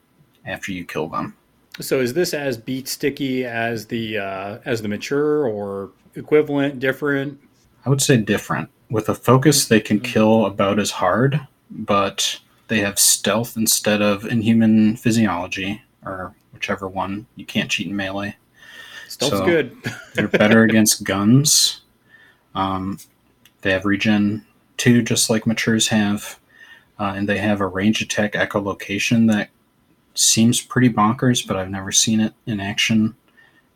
after you kill them.
so is this as beat sticky as the uh, as the mature or equivalent, different?
I would say different. With a focus, they can kill about as hard, but they have stealth instead of inhuman physiology, or whichever one. You can't cheat in melee.
Stealth's
So-
good.
They're better against guns. Um, they have regen two, just like matures have, uh, and they have a range attack echolocation that seems pretty bonkers, but I've never seen it in action.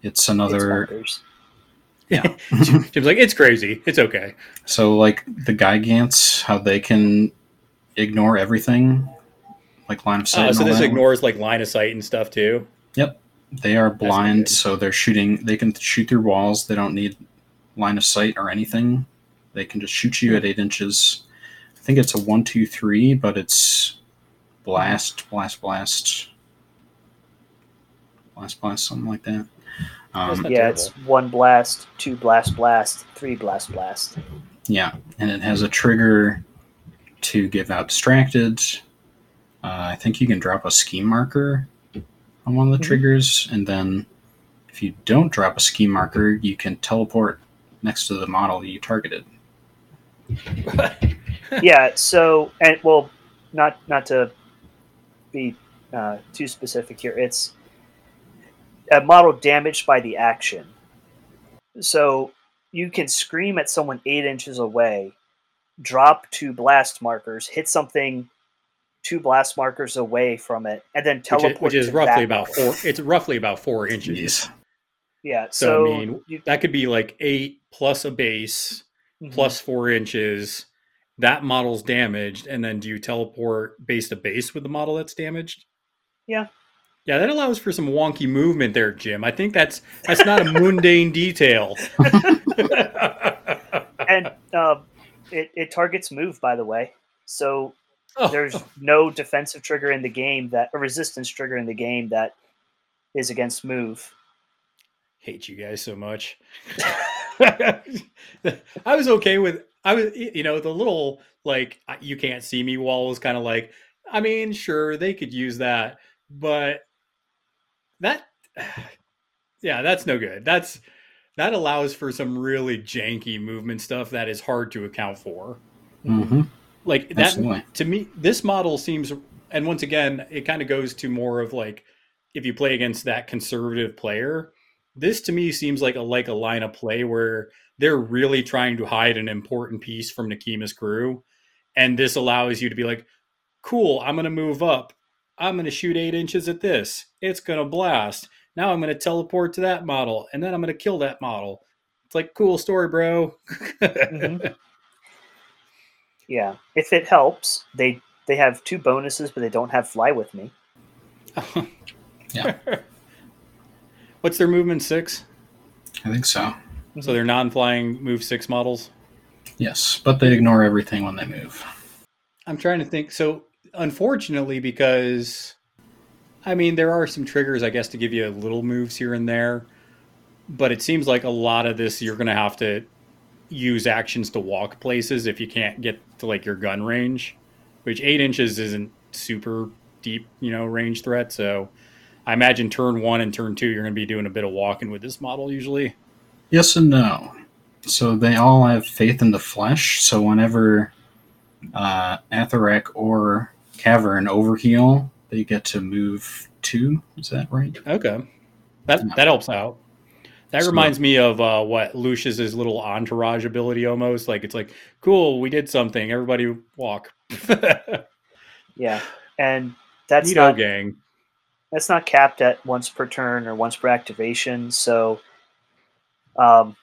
It's another
It's
yeah.
Jim's like, it's crazy. It's okay.
So like the Gigants, how they can ignore everything, like line of sight.
Oh,
and
so
all
this
that.
ignores like line of sight and stuff too.
They are blind, so they're shooting. They can shoot through walls. They don't need line of sight or anything. They can just shoot you at eight inches. I think it's a one, two, three, but it's blast, blast, blast, blast, blast, something like that. Um,
Yeah, it's one blast, two blast blast, three blast blast.
yeah, and it has a trigger to give out distracted. Uh, I think you can drop a scheme marker on one of the
Mhm.
triggers, and then if you don't drop a ski marker, you can teleport next to the model you targeted.
yeah. So and well, not not to be uh, too specific here. It's a model damaged by the action. So you can scream at someone eight inches away, drop two blast markers, hit something two blast markers away from it, and then
Which
teleport.
is, which is
to
roughly about
model.
four. It's roughly about four inches.
Jeez.
Yeah.
So,
So,
I mean,
you,
that could be like eight plus a base
Mhm.
plus four inches. That model's damaged, and then do you teleport base to base with the model that's damaged?
Yeah.
Yeah, that allows for some wonky movement there, Jim. I think that's that's not a mundane detail.
and um, it, it targets move by the way so
Oh,
there's no defensive trigger in the game that a resistance trigger in the game that is against move.
Hate you guys so much. I was okay with I was you know the little like you can't see me wall was kind of like I mean sure they could use that but that yeah that's no good. That's that allows for some really janky movement stuff that is hard to account for.
Hmm
like that
Absolutely.
to me this model seems and once again it kind of goes to more of like if you play against that conservative player this to me seems like a like a line of play where they're really trying to hide an important piece from Nekima's crew and this allows you to be like cool i'm going to move up. I'm going to shoot eight inches at this. It's going to blast. Now i'm going to teleport to that model and then i'm going to kill that model. It's like cool story bro.
Mhm. yeah if it helps they they have two bonuses but they don't have fly with me
Yeah.
What's their movement six?
I think so.
So they're non-flying move six models.
Yes, but they ignore everything when they move.
I'm trying to think. So unfortunately, because I mean there are some triggers, I guess, to give you little moves here and there, but it seems like a lot of this you're going to have to use actions to walk places if you can't get to like your gun range, which eight inches isn't super deep, you know, range threat. So I imagine turn one and turn two, you're going to be doing a bit of walking with this model usually.
Yes and no. So they all have faith in the flesh. So whenever uh, Atharak or Cavern overheal, they get to move two. Is that right?
Okay, that that helps out. That
So-
reminds me of uh, what Lucius's little entourage ability almost. Like it's like, cool, we did something. Everybody walk.
yeah and that's
Neato
not
gang.
that's not capped at once per turn or once per activation. So um,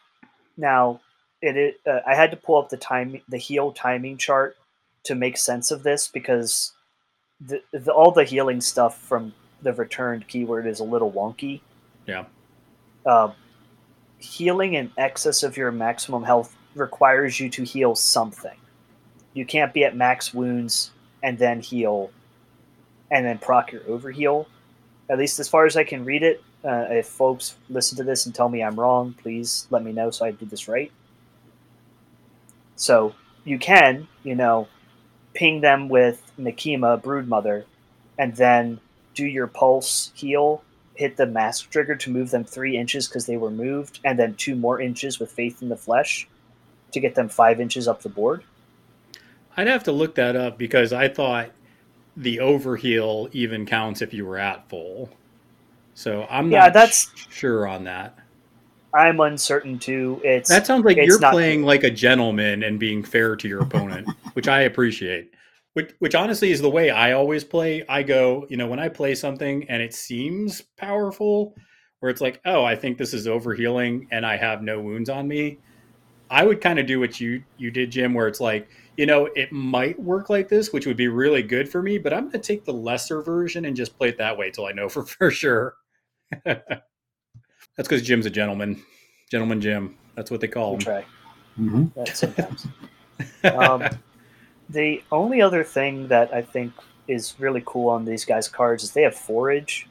now it, it uh, I had to pull up the time the heal timing chart to make sense of this because the, the all the healing stuff from the returned keyword is a little wonky.
Yeah.
Uh, healing in excess of your maximum health requires you to heal something. You can't be at max wounds and then heal, and then proc your overheal. At least as far as I can read it. Uh, if folks listen to this and tell me I'm wrong, please let me know so I do this right. So you can, you know, ping them with Nekima Broodmother, and then do your pulse heal, hit the mask trigger to move them three inches because they were moved, and then two more inches with Faith in the Flesh to get them five inches up the board.
I'd have to look that up because I thought the overheal even counts if you were at full. So I'm
Yeah,
not
that's-
sure on that.
I'm uncertain too. It's
That sounds like you're
not-
playing like a gentleman and being fair to your opponent, which I appreciate. Which, which honestly is the way I always play. I go, you know, when I play something and it seems powerful, where it's like, oh, I think this is overhealing and I have no wounds on me. I would kind of do what you you did, Jim, where it's like, you know, it might work like this, which would be really good for me, but I'm going to take the lesser version and just play it that way till I know for for sure. That's because Jim's a gentleman, gentleman Jim. That's what they call
we
him.
try
hmm
that sometimes. um, the only other thing that I think is really cool on these guys' cards is they have forage.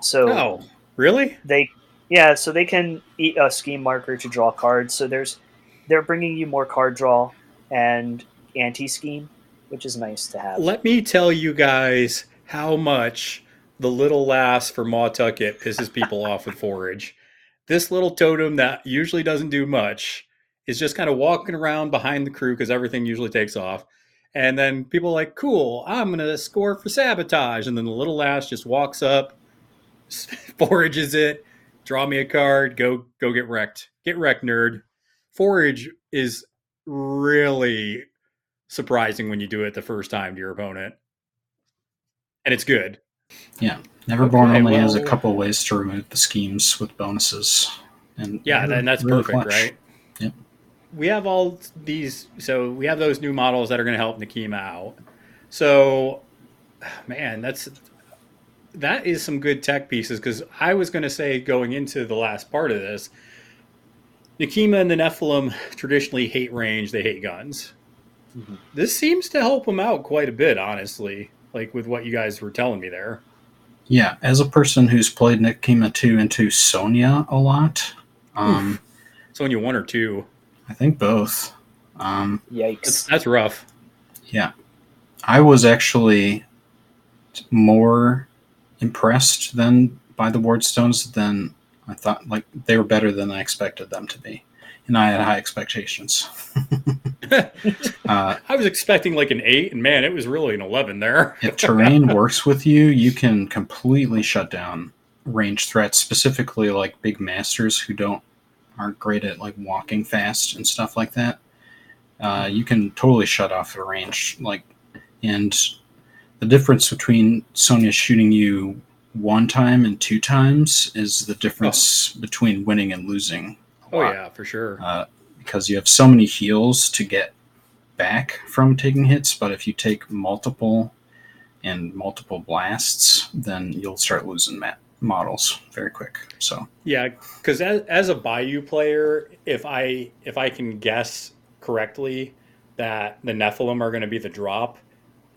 So
Oh, really?
they, yeah, so they can eat a scheme marker to draw cards. So there's, they're bringing you more card draw and anti scheme, which is nice to have.
Let me tell you guys how much the little lass for Mah Tucket pisses people off with forage. This little totem that usually doesn't do much is just kind of walking around behind the crew because everything usually takes off. And then people are like, cool, I'm going to score for sabotage. And then the little lass just walks up, forages it, draw me a card, go go get wrecked. Get wrecked, nerd. Forage is really surprising when you do it the first time to your opponent. And it's good. Yeah.
Neverborn
Okay,
only has a couple ways to remove the schemes with bonuses, and
Yeah, and that's
really
perfect,
clutch.
right? We have all these, so we have those new models that are going to help Nekima out. So, man, that's that is some good tech pieces because I was going to say going into the last part of this, Nekima and the Nephilim traditionally hate range; they hate guns.
Mhm.
This seems to help them out quite a bit, honestly. Like with what you guys were telling me there.
Yeah, as a person who's played Nekima 2 into Sonnia a lot, um,
So when one or two,
I think both. Um,
Yikes.
that's, that's rough.
yeah, I was actually more impressed than by the wardstones than I thought. Like they were better than I expected them to be, and I had high expectations. uh,
I was expecting like an eight, and man, it was really an eleven there.
if terrain works with you, you can completely shut down range threats, specifically like big masters who don't aren't great at like walking fast and stuff like that. Uh, you can totally shut off the range, like, and the difference between Sonnia shooting you one time and two times is the difference between winning and losing.
Oh
lot
yeah, for sure.
uh, because you have so many heals to get back from taking hits. But if you take multiple and multiple blasts, then you'll start losing mat- models very quick. So
Yeah, because as, as a Bayou player, if I if I can guess correctly that the Nephilim are going to be the drop,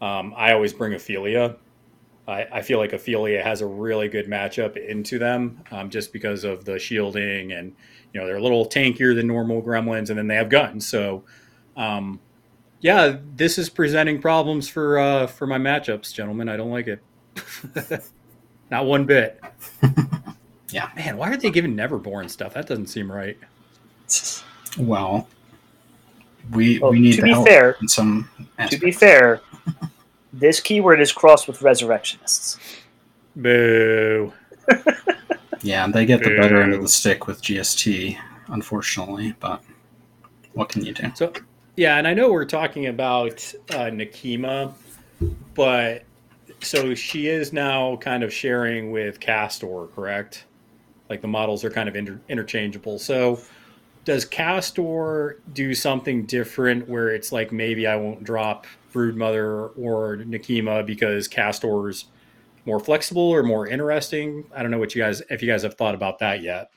um, I always bring Ophelia. I, I feel like Ophelia has a really good matchup into them, um, just because of the shielding and you know they're a little tankier than normal Gremlins, and then they have guns. So, um, yeah, this is presenting problems for uh, for my matchups, gentlemen. I don't like it, not one bit.
Yeah.
man, why are they giving Neverborn stuff? That doesn't seem right.
well, we
Well,
we need
to be
help
fair-
in some
to be fair, this keyword is crossed with resurrectionists.
Boo.
Yeah, they get the better end of the stick with GST, unfortunately. But what can you do?
So, yeah, and I know we're talking about uh, Nekima, but so she is now kind of sharing with Castor, correct? Like the models are kind of inter- interchangeable. So, does Castor do something different where it's like maybe I won't drop Broodmother or Nekima because Castor's more flexible or more interesting? I don't know what you guys if you guys have thought about that yet.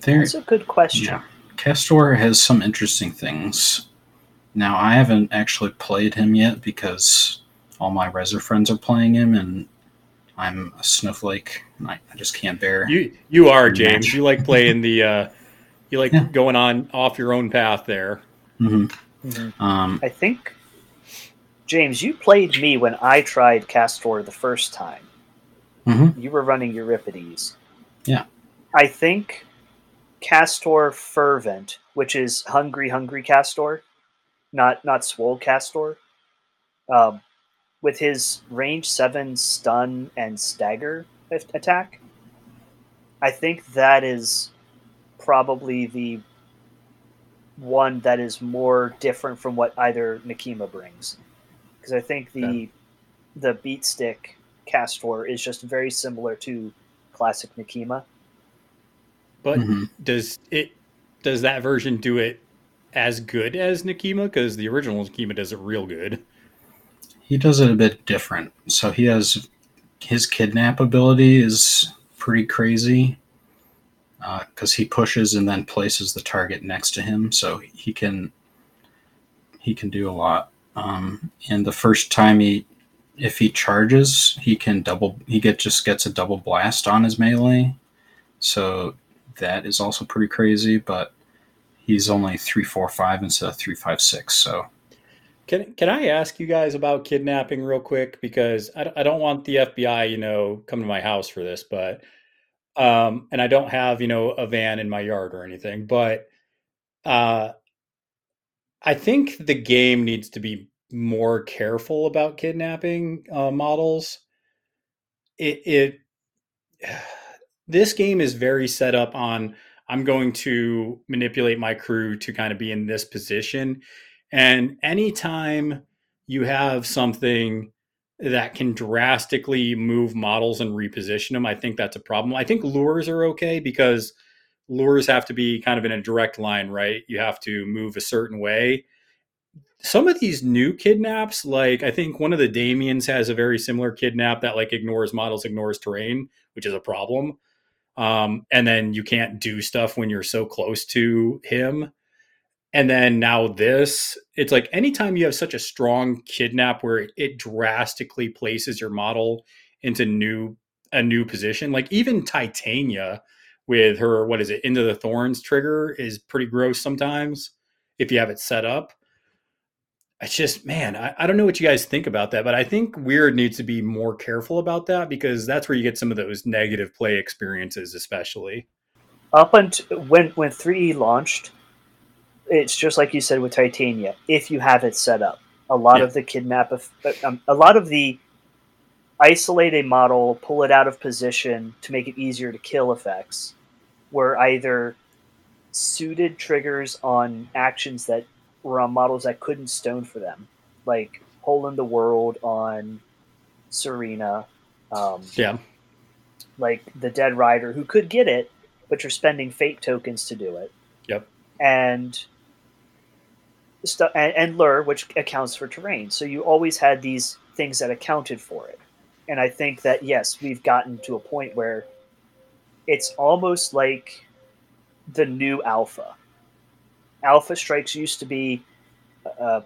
There,
That's a good question.
yeah, Castor has some interesting things. Now, I haven't actually played him yet because all my Reser friends are playing him, and I'm a snowflake. and I, I just can't bear.
You you are
Match.
James. You like playing the uh you like
Yeah.
going on off your own path there.
Mhm.
Mhm.
Um,
I think, James, you played me when I tried Castor the first time.
Mhm.
You were running Euripides.
Yeah.
I think Castor Fervent, which is Hungry Hungry Castor, not not Swole Castor, um, with his range seven stun and stagger attack. I think that is probably the one that is more different from what either Nekima brings. Because I think the
Okay.
the beat stick Castor is just very similar to classic Nekima.
But
mhm.
does it does that version do it as good as Nekima? Because the original Nekima does it real good.
He does it a bit different. So he has his kidnap ability is pretty crazy because he pushes and then places the target next to him, so he can he can do a lot. Um, and the first time he, if he charges, he can double. He get just gets a double blast on his melee, so that is also pretty crazy. But he's only three four five instead of three five six. So
Can can I ask you guys about kidnapping real quick because I, I don't want the FBI you know come to my house for this, but um, and I don't have you know a van in my yard or anything, but uh, I think the game needs to be more careful about kidnapping uh, models. It it this game is very set up on I'm going to manipulate my crew to kind of be in this position. And anytime you have something that can drastically move models and reposition them, I think that's a problem. I think lures are okay because lures have to be kind of in a direct line, right? You have to move a certain way. Some of these new kidnaps, like I think one of the Damians has a very similar kidnap that like ignores models, ignores terrain, which is a problem um, and then you can't do stuff when you're so close to him. And then now this, it's like anytime you have such a strong kidnap where it, drastically places your model into new a new position, like even Titania with her what is it into the thorns trigger is pretty gross sometimes if you have it set up. It's just man, I, I don't know what you guys think about that, but I think Wyrd needs to be more careful about that because that's where you get some of those negative play experiences, especially.
Up until when when 3E launched, it's just like you said with Titania. If you have it set up, a lot
Yeah.
of the kidnap, of, um, a lot of the isolate a model, pull it out of position to make it easier to kill effects, were either suited triggers on actions that were on models that couldn't stone for them, like Hole in the World on Serena. Um,
Yeah.
like the Dead Rider, who could get it, but you're spending fate tokens to do it.
Yep.
And and, and lure, which accounts for terrain. So you always had these things that accounted for it. And I think that yes, we've gotten to a point where it's almost like the new alpha. Alpha strikes used to be uh,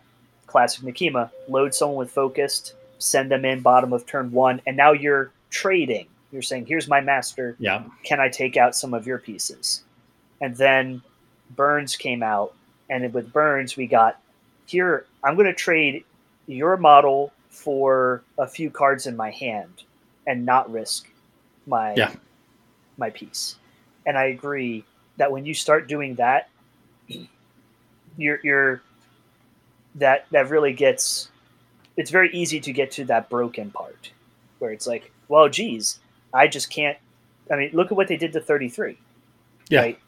classic Nekima. Load someone with focused, send them in bottom of turn one, and now you're trading. You're saying, "Here's my master.
Yeah.
Can I take out some of your pieces?" And then Burns came out, and then with Burns we got here. I'm going to trade your model for a few cards in my hand, and not risk my
Yeah.
my piece. And I agree that when you start doing that, you're you're that that really gets it's very easy to get to that broken part where it's like, well, geez, I just can't. I mean, look at what they did to 33.
Yeah.
Right?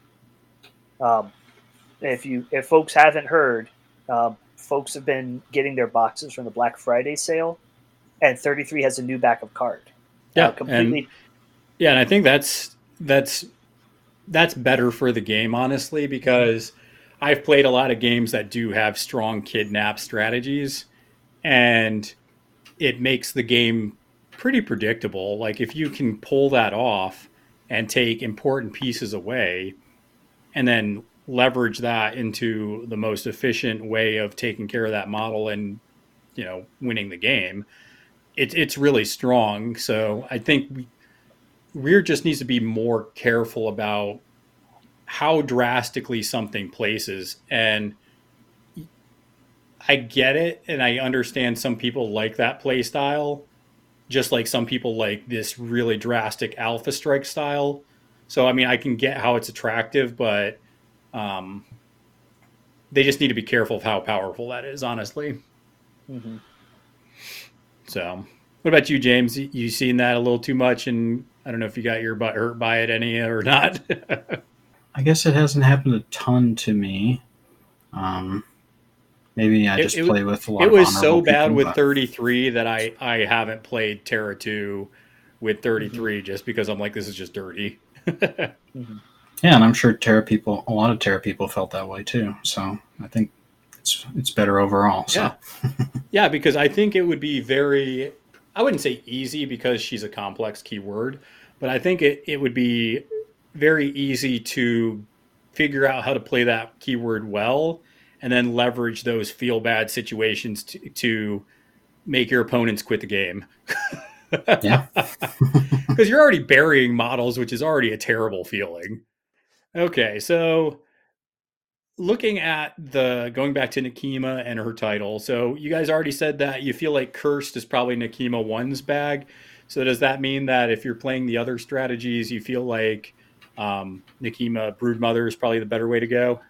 Um, if you if folks haven't heard, um, folks have been getting their boxes from the Black Friday sale, and 33 has a new backup card.
Yeah.
Uh, completely.
And, yeah. And I think that's, that's that's better for the game, honestly, because I've played a lot of games that do have strong kidnap strategies, and it makes the game pretty predictable. Like if you can pull that off and take important pieces away, and then leverage that into the most efficient way of taking care of that model and you know winning the game. It's it's really strong. So i think we, rear just needs to be more careful about how drastically something places. And i get it and i understand some people like that play style just like some people like this really drastic alpha strike style. So i mean i can get how it's attractive but um, they just need to be careful of how powerful that is, honestly.
Mm-hmm.
So, what about you, James? You seen that a little too much, and I don't know if you got your butt hurt by it any or not.
I guess it hasn't happened a ton to me. Um, maybe I just
it-
play with a lot.
it was so bad
people,
with
but-
33 that I I haven't played Terra 2 with 33
Mm-hmm.
just because I'm like this is just dirty.
Yeah, and I'm sure Terra people, a lot of Terra people felt that way too. So I think it's it's better overall. So
Yeah. Yeah, because I think it would be very, I wouldn't say easy because she's a complex keyword, but I think it, it would be very easy to figure out how to play that keyword well and then leverage those feel bad situations to, to make your opponents quit the game.
Yeah.
Because you're already burying models, which is already a terrible feeling. Okay, so looking at the going back to Nekima and her title, so you guys already said that you feel like Cursed is probably Nekima one's bag. So does that mean that if you're playing the other strategies, you feel like um, Nekima Broodmother is probably the better way to go?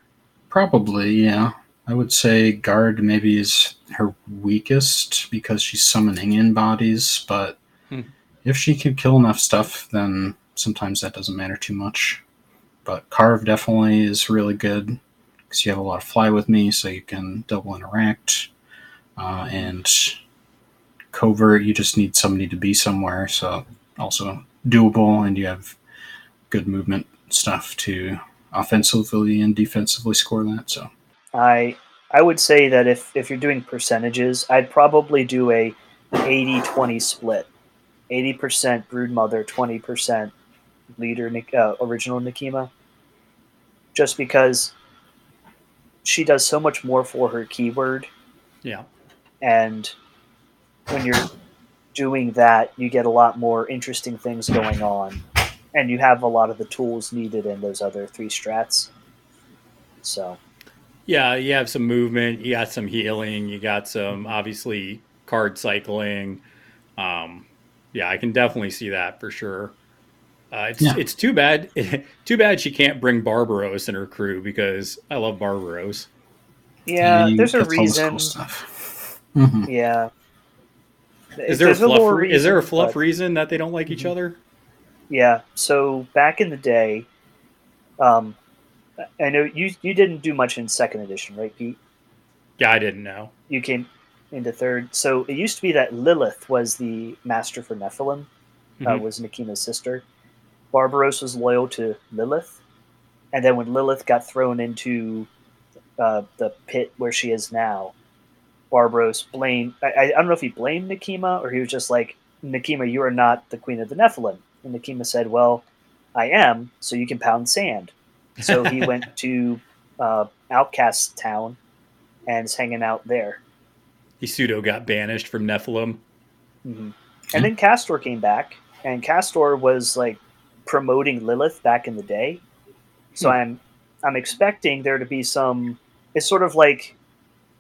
probably yeah. I would say guard maybe is her weakest because she's summoning in bodies, but
Hmm.
if she can kill enough stuff, then sometimes that doesn't matter too much. But carve definitely is really good because you have a lot of fly with me, so you can double interact. Uh, and covert, you just need somebody to be somewhere, so also doable, and you have good movement stuff to offensively and defensively score that. So
I I would say that if if you're doing percentages, I'd probably do a 80-20 split. 80% Broodmother, 20% leader uh, original Nekima. Just because she does so much more for her keyword
Yeah.
and when you're doing that, you get a lot more interesting things going on and you have a lot of the tools needed in those other three strats. So,
Yeah, you have some movement, you got some healing, you got some obviously card cycling. Um, yeah, I can definitely see that for sure. Uh, it's
Yeah.
it's too bad, too bad she can't bring Barbaros and her crew because I love Barbaros.
yeah,
you-
there's a
that's all this cool
reason.
stuff. Mhm.
Yeah.
Is there a fluff?
little
re- is there a fluff
but-
reason that they don't like each
Mhm.
other?
Yeah. So back in the day, um, I know you you didn't do much in second edition, right, Pete?
Yeah, I didn't know.
You came into third. So it used to be that Lilith was the master for Nephilim, uh,
Mhm.
was Nekima's sister. Barbaros was loyal to Lilith, and then when Lilith got thrown into uh, the pit where she is now, Barbaros blamed. I, I don't know if he blamed Nekima or he was just like, Nekima, you are not the queen of the Nephilim. And Nekima said, Well, I am, so you can pound sand. So he went to uh, Outcast Town and is hanging out there.
He pseudo got banished from Nephilim.
hmm And then Castor came back, and Castor was like promoting Lilith back in the day. So
Hmm.
I'm I'm expecting there to be some. It's sort of like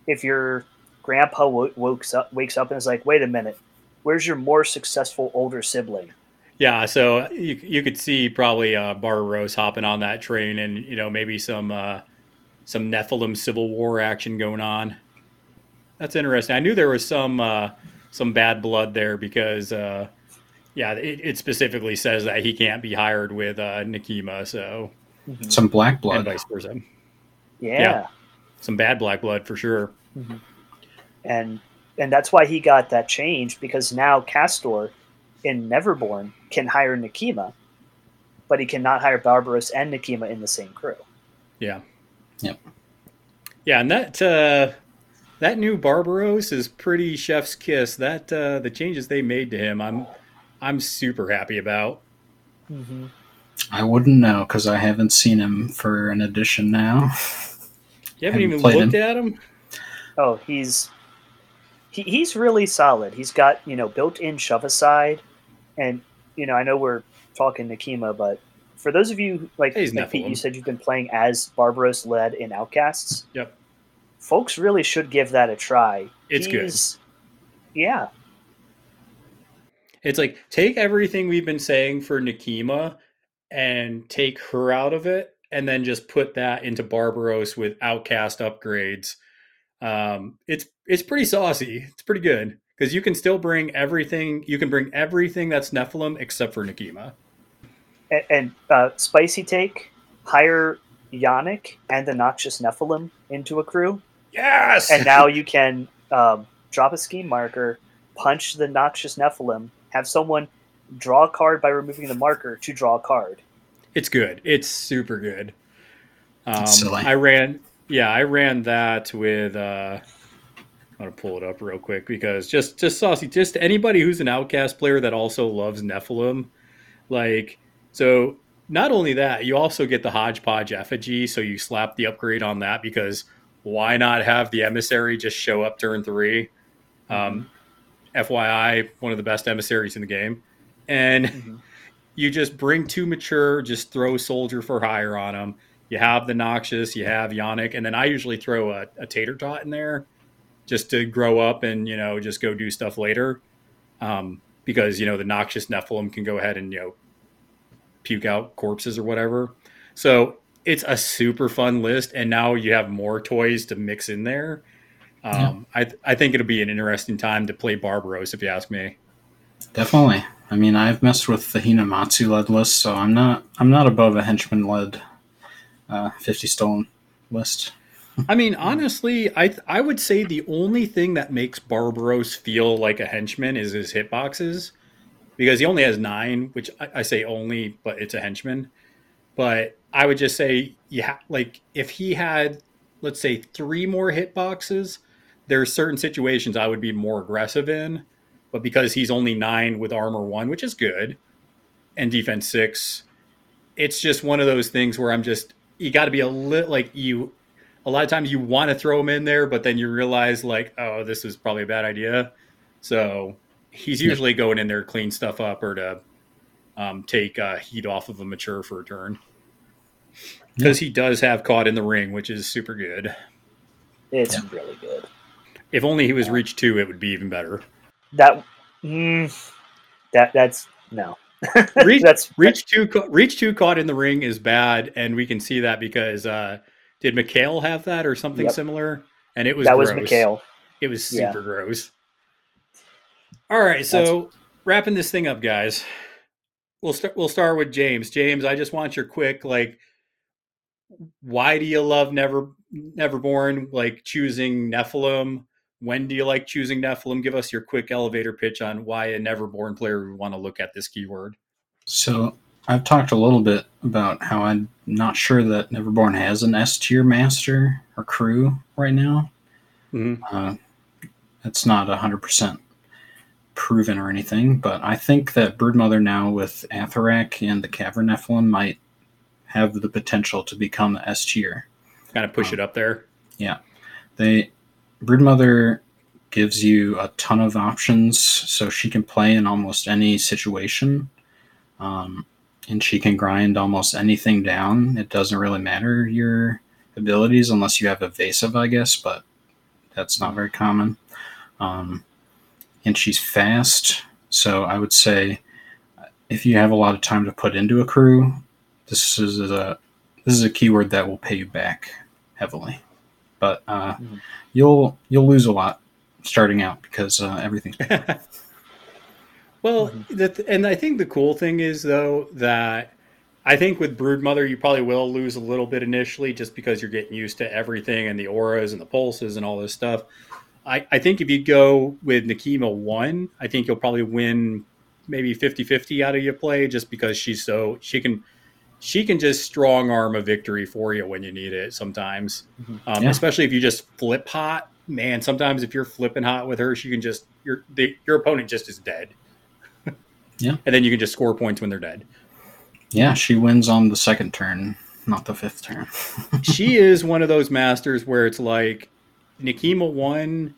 if your grandpa wo- wakes up wakes up and is like, "Wait a minute, where's your more successful older sibling?"
Yeah, so you you could see probably uh, Barbaros hopping on that train, and you know maybe some uh, some Nephilim civil war action going on. That's interesting. I knew there was some uh, some bad blood there because uh, yeah, it, it specifically says that he can't be hired with uh, Nekima, so
Some black
and
blood.
vice versa.
Yeah.
Yeah. Some bad black blood for sure.
and and that's why he got that change because now Castor in Neverborn can hire Nekima, but he cannot hire Barbaros and Nekima in the same crew.
Yeah.
Yep.
Yeah, and that uh, that new Barbaros is pretty chef's kiss. That uh, the changes they made to him, I'm I'm super happy about.
Mm-hmm.
I wouldn't know because I haven't seen him for an edition now.
You haven't
Haven't
even looked
him.
at him.
Oh, he's he, he's really solid. He's got you know built-in shove aside, and you know I know we're talking Nekima, but for those of you like,
He's
like Pete, you said you've been playing as Barbaros led in Outcasts.
Yep.
Folks really should give that a try.
It's good.
Yeah,
It's like take everything we've been saying for Nekima and take her out of it, and then just put that into Barbaros with outcast upgrades. Um, it's it's pretty saucy. It's pretty good because you can still bring everything. You can bring everything that's Nephilim except for Nekima.
and, and uh, spicy take hire Yannick and the Noxious Nephilim into a crew,
Yes.
and now you can um, drop a scheme marker, punch the Noxious Nephilim, have someone draw a card by removing the marker to draw a card.
It's good. It's super good. Um,
It's.
I ran, yeah, I ran that with. Uh, I'm gonna pull it up real quick because just just saucy. Just anybody who's an outcast player that also loves Nephilim, like so. Not only that, you also get the hodgepodge effigy, so you slap the upgrade on that because why not have the emissary just show up turn three? Um, FYI, one of the best emissaries in the game, and
Mhm.
you just bring two mature, just throw soldier for hire on them. You have the noxious, you have Yannick, and then I usually throw a, a tater tot in there just to grow up and you know just go do stuff later. Um, because you know the noxious Nephilim can go ahead and you know puke out corpses or whatever. So it's a super fun list, and now you have more toys to mix in there. Um, I I think it'll be an interesting time to play Barbaros, if you ask me.
Definitely. I mean, I've messed with the Hinamatsu led list, so I'm not I'm not above a henchman led uh, fifty stone list.
I mean, honestly, I I would say the only thing that makes Barbaros feel like a henchman is his hitboxes, because he only has nine, which I, I say only, but it's a henchman. But I would just say, yeah, like if he had, let's say, three more hitboxes, there are certain situations I would be more aggressive in. But because he's only nine with armor one, which is good, and defense six, it's just one of those things where I'm just you got to be a little like you a lot of times you want to throw him in there, but then you realize like, oh, this is probably a bad idea. So he's usually going in there to clean stuff up or to um, take uh, heat off of a mature for a turn. Because he does have caught in the ring, which is super good.
It's
Yeah.
really good.
If only he was reach two, it would be even better.
That mm, that that's no.
Reach,
that's
reach two, reach two caught in the ring is bad, and we can see that because uh, did McHale have that or something
Yep.
similar? And it was
that was
gross.
Mikhail.
It was
Yeah.
super gross. All right, so wrapping this thing up, guys. We'll start. We'll start with James. James, I just want your quick like. Why do you love Never Neverborn? Like choosing Nephilim. When do you like choosing Nephilim? Give us your quick elevator pitch on why a Neverborn player would want to look at this keyword.
So I've talked a little bit about how I'm not sure that Neverborn has an S tier master or crew right now.
Mhm.
Uh, it's not 100% proven or anything, but I think that Broodmother now with Atharak and the Cavern Nephilim might have the potential to become S tier.
Kind of push it up there. Yeah.
They Broodmother gives you a ton of options, so she can play in almost any situation, um, and she can grind almost anything down. It doesn't really matter your abilities unless you have evasive, I guess, but that's not very common. Um, and she's fast, so I would say if you have a lot of time to put into a crew, this is a this is a keyword that will pay you back heavily. But uh,
Mhm.
you'll you'll lose a lot starting out because uh, everything's
well,
Mm-hmm.
the th- and I think the cool thing is though that I think with Broodmother you probably will lose a little bit initially just because you're getting used to everything and the auras and the pulses and all this stuff. I, I think if you go with Nekima one, I think you'll probably win maybe 50-50 out of your play just because she's so she can she can just strong arm a victory for you when you need it sometimes.
Mhm.
Um,
Yeah.
Especially if you just flip hot. Man, sometimes if you're flipping hot with her, she can just your the, your opponent just is dead.
Yeah.
and then you can just score points when they're dead.
Yeah, she wins on the second turn, not the fifth turn.
she is one of those masters where it's like Nekima one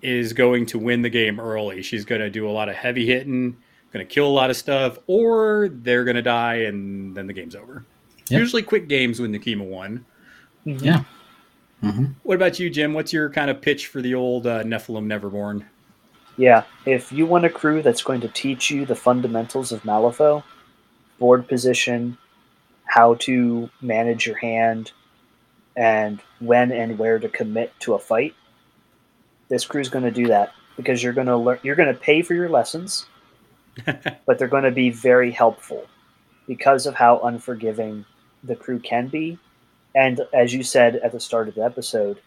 is going to win the game early. She's going to do a lot of heavy hitting, going to kill a lot of stuff, or they're going to die and then the game's over.
Yep.
Usually quick games with Nekima one.
Yeah. hmm
What about you, Jim? What's your kind of pitch for the old uh, Nephilim Neverborn?
Yeah, if you want a crew that's going to teach you the fundamentals of Malifaux, board position, how to manage your hand, and when and where to commit to a fight, this crew's going to do that because you're going to learn. You're going to pay for your lessons, but they're going to be very helpful because of how unforgiving the crew can be, and as you said at the start of the episode,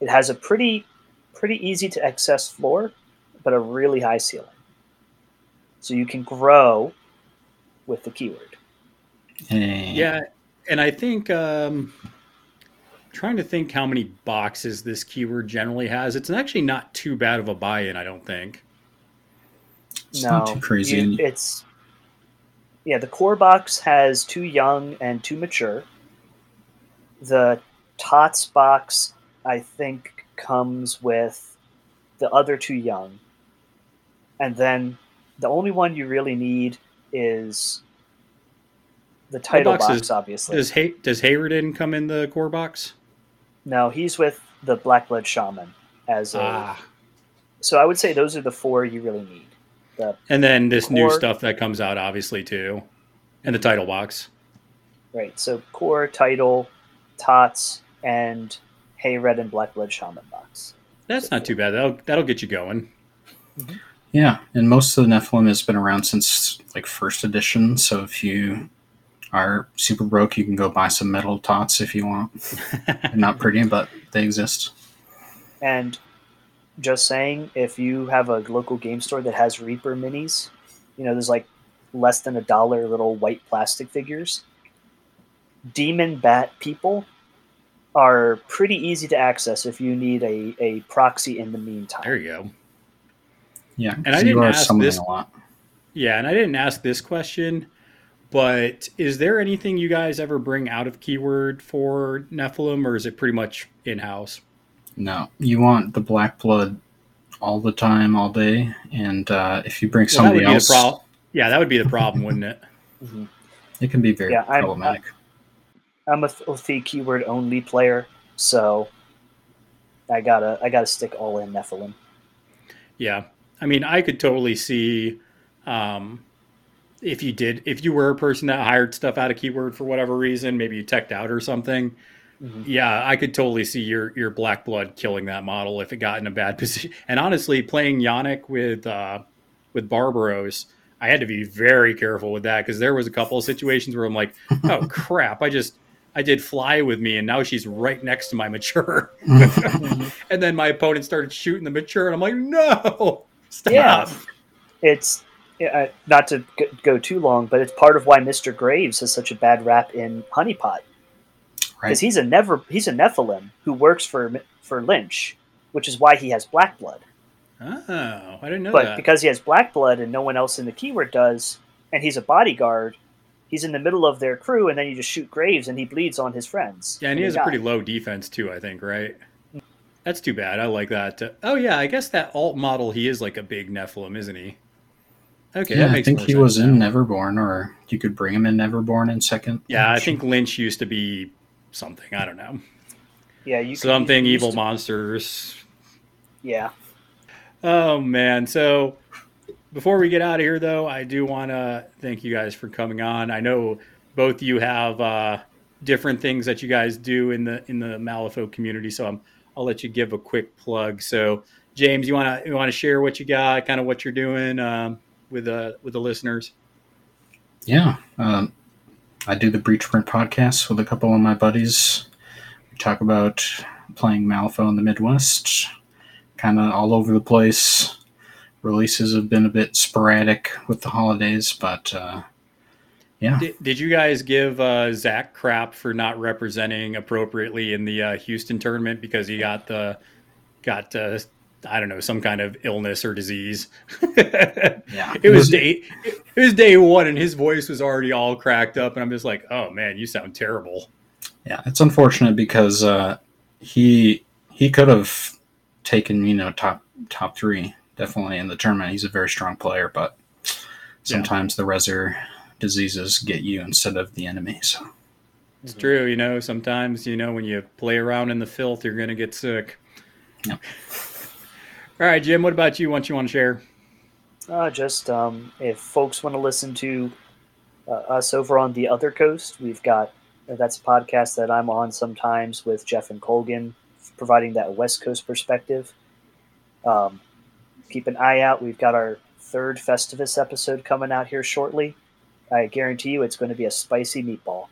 it has a pretty pretty easy to access floor but a really high ceiling. So you can grow with the keyword.
Yeah, and I think um, trying to think how many boxes this keyword generally has. It's actually not too bad of a buy-in, I don't think.
It's
no,
not too crazy.
you- it's yeah. The core box has too young and too mature. The tots box, I think, comes with the other two young, and then the only one you really need is the title
box
box.
is-
obviously,
Does Hay- does Hayreddin come in the core box?
no, he's with the Black Blood Shaman as a.
Ah,
So I would say those are the four you really need. The
and then this new stuff that comes out, obviously too, and the title box.
right, so core title, tots, and Hey Red and Black Blood Shaman box.
That's not too bad. That'll that'll get you going. Mm-hmm.
Yeah, and most of the Nephilim has been around since like first edition. So if you are super broke, you can go buy some metal tots if you want. Not pretty, but they exist.
And just saying, if you have a local game store that has Reaper minis, you know, there's like less than a dollar little white plastic figures. Demon Bat people are pretty easy to access if you need a, a proxy in the meantime.
There you go.
Yeah,
And I didn't
are
ask
summoning
this-
a lot.
Yeah, and I didn't ask this question, but is there anything you guys ever bring out of keyword for Nephilim, or is it pretty much in house?
No, you want the black blood all the time, all day, and uh, if you bring
Well,
somebody else,
the problem. Yeah, that would be the problem, wouldn't it?
Mhm.
it can be very
Yeah, I'm-
problematic.
I'm a Filthy keyword only player, so I gotta I gotta stick all in Nephilim.
Yeah, I mean, I could totally see um, if you did, if you were a person that hired stuff out of keyword for whatever reason, maybe you teched out or something.
Mhm.
Yeah, I could totally see your your black blood killing that model if it got in a bad position. And honestly, playing Yannick with uh, with Barbaros, I had to be very careful with that because there was a couple of situations where I'm like, oh crap, I just I did fly with me, and now she's right next to my mature. and then my opponent started shooting the mature, and I'm like, no, stop.
Yeah. It's uh, not to go too long, but it's part of why Mr. Graves has such a bad rap in Honeypot because
right?
he's a never he's a Nephilim who works for for Lynch, which is why he has black blood.
Oh, I didn't know
but
that.
because he has black blood and no one else in the keyword does, and he's a bodyguard, he's in the middle of their crew, and then you just shoot Graves, and he bleeds on his friends.
yeah, and he
they
has a pretty low defense too. I think, right? That's too bad. I like that. Oh yeah, I guess that alt model he is like a big Nephilim, isn't he? Okay,
yeah,
that
I think he
sense
was in. Neverborn, or you could bring him in Neverborn in second.
Yeah, I think Lynch used to be something. I don't know.
yeah, you could-
Something
you
evil
to-
monsters.
Yeah,
Oh man! So before we get out of here, though, I do want to thank you guys for coming on. I know both you have uh, different things that you guys do in the in the Malifaux community, so I'm, I'll let you give a quick plug. So, James, you want to you want to share what you got, kind of what you're doing um, with uh, with the listeners?
Yeah, um, I do the Breach Print podcast with a couple of my buddies. We talk about playing Malifaux in the Midwest, kind of all over the place. Releases have been a bit sporadic with the holidays, but uh, Yeah.
Did, did you guys give uh, Zach crap for not representing appropriately in the uh, Houston tournament because he got the got uh, I don't know some kind of illness or disease?
Yeah.
it was day it was day one, and his voice was already all cracked up, and I'm just like, oh man, you sound terrible.
Yeah, it's unfortunate because uh, he he could have taken you know top top three definitely in the tournament. He's a very strong player, but sometimes the reser diseases get you instead of the enemy. So
It's true, you know. Sometimes, you know, when you play around in the filth, you're gonna get sick.
Yep.
All right, Jim. What about you? What you want to share?
Uh, just um, if folks want to listen to uh, us over on the other coast, we've got uh, that's a podcast that I'm on sometimes with Jeff and Colgan, providing that West Coast perspective. Um, keep an eye out. We've got our third Festivus episode coming out here shortly. I guarantee you, it's going to be a spicy meatball.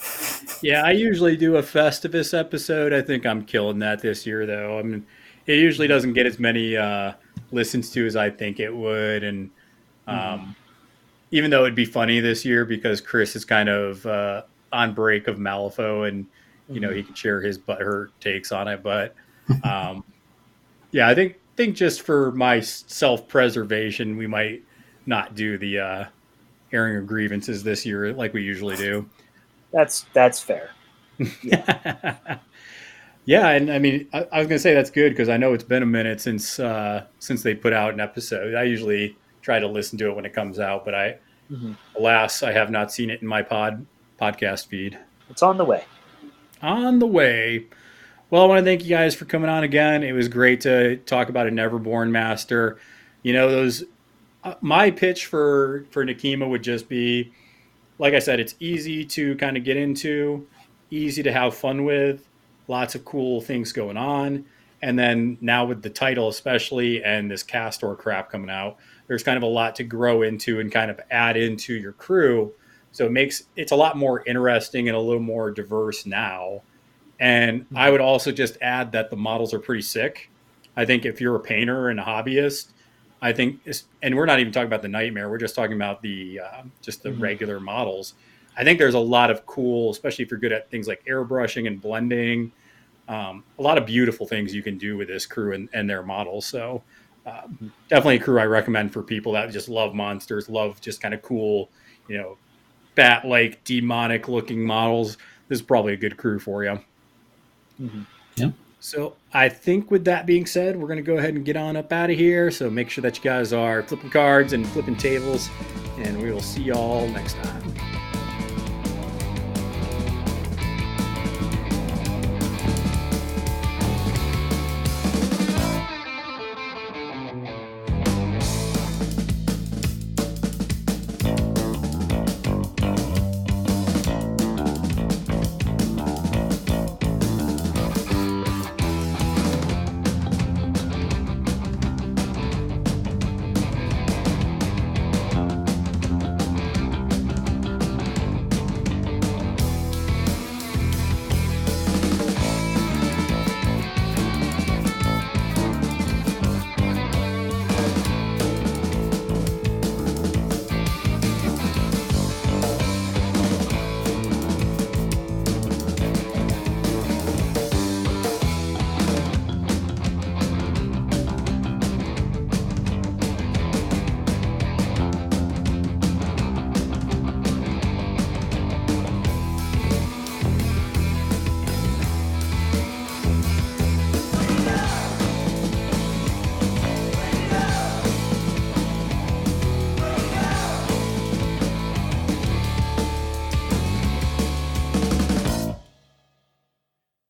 Yeah, I usually do a Festivus episode. I think I'm killing that this year, though. I mean, it usually doesn't get as many uh, listens to as I think it would, and um, even though it'd be funny this year because Chris is kind of uh, on break of Malifaux, and you know he can share his butthurt takes on it. But um, yeah, I think think just for my self preservation, we might not do the uh, airing of grievances this year like we usually do.
That's that's fair.
yeah, and I mean, I, I was gonna say that's good because I know it's been a minute since uh, since they put out an episode. I usually try to listen to it when it comes out, but I,
Mhm.
alas, I have not seen it in my pod podcast feed.
It's on the way.
On the way. Well, I want to thank you guys for coming on again. It was great to talk about a Neverborn Master. You know, those. Uh, my pitch for for Nekima would just be, like I said, it's easy to kind of get into, easy to have fun with, lots of cool things going on, and then now with the title especially and this Castor crap coming out, there's kind of a lot to grow into and kind of add into your crew. So it makes it's a lot more interesting and a little more diverse now. And I would also just add that the models are pretty sick. I think if you're a painter and a hobbyist, I think, and we're not even talking about the nightmare. We're just talking about the uh, just the
Mhm.
regular models. I think there's a lot of cool, especially if you're good at things like airbrushing and blending. Um, a lot of beautiful things you can do with this crew and, and their models. So um, definitely a crew I recommend for people that just love monsters, love just kind of cool, you know, bat-like demonic-looking models. This is probably a good crew for you.
Mhm.
Yep.
So I think with that being said, we're going to go ahead and get on up out of here. So make sure that you guys are flipping cards and flipping tables, and we will see y'all next time.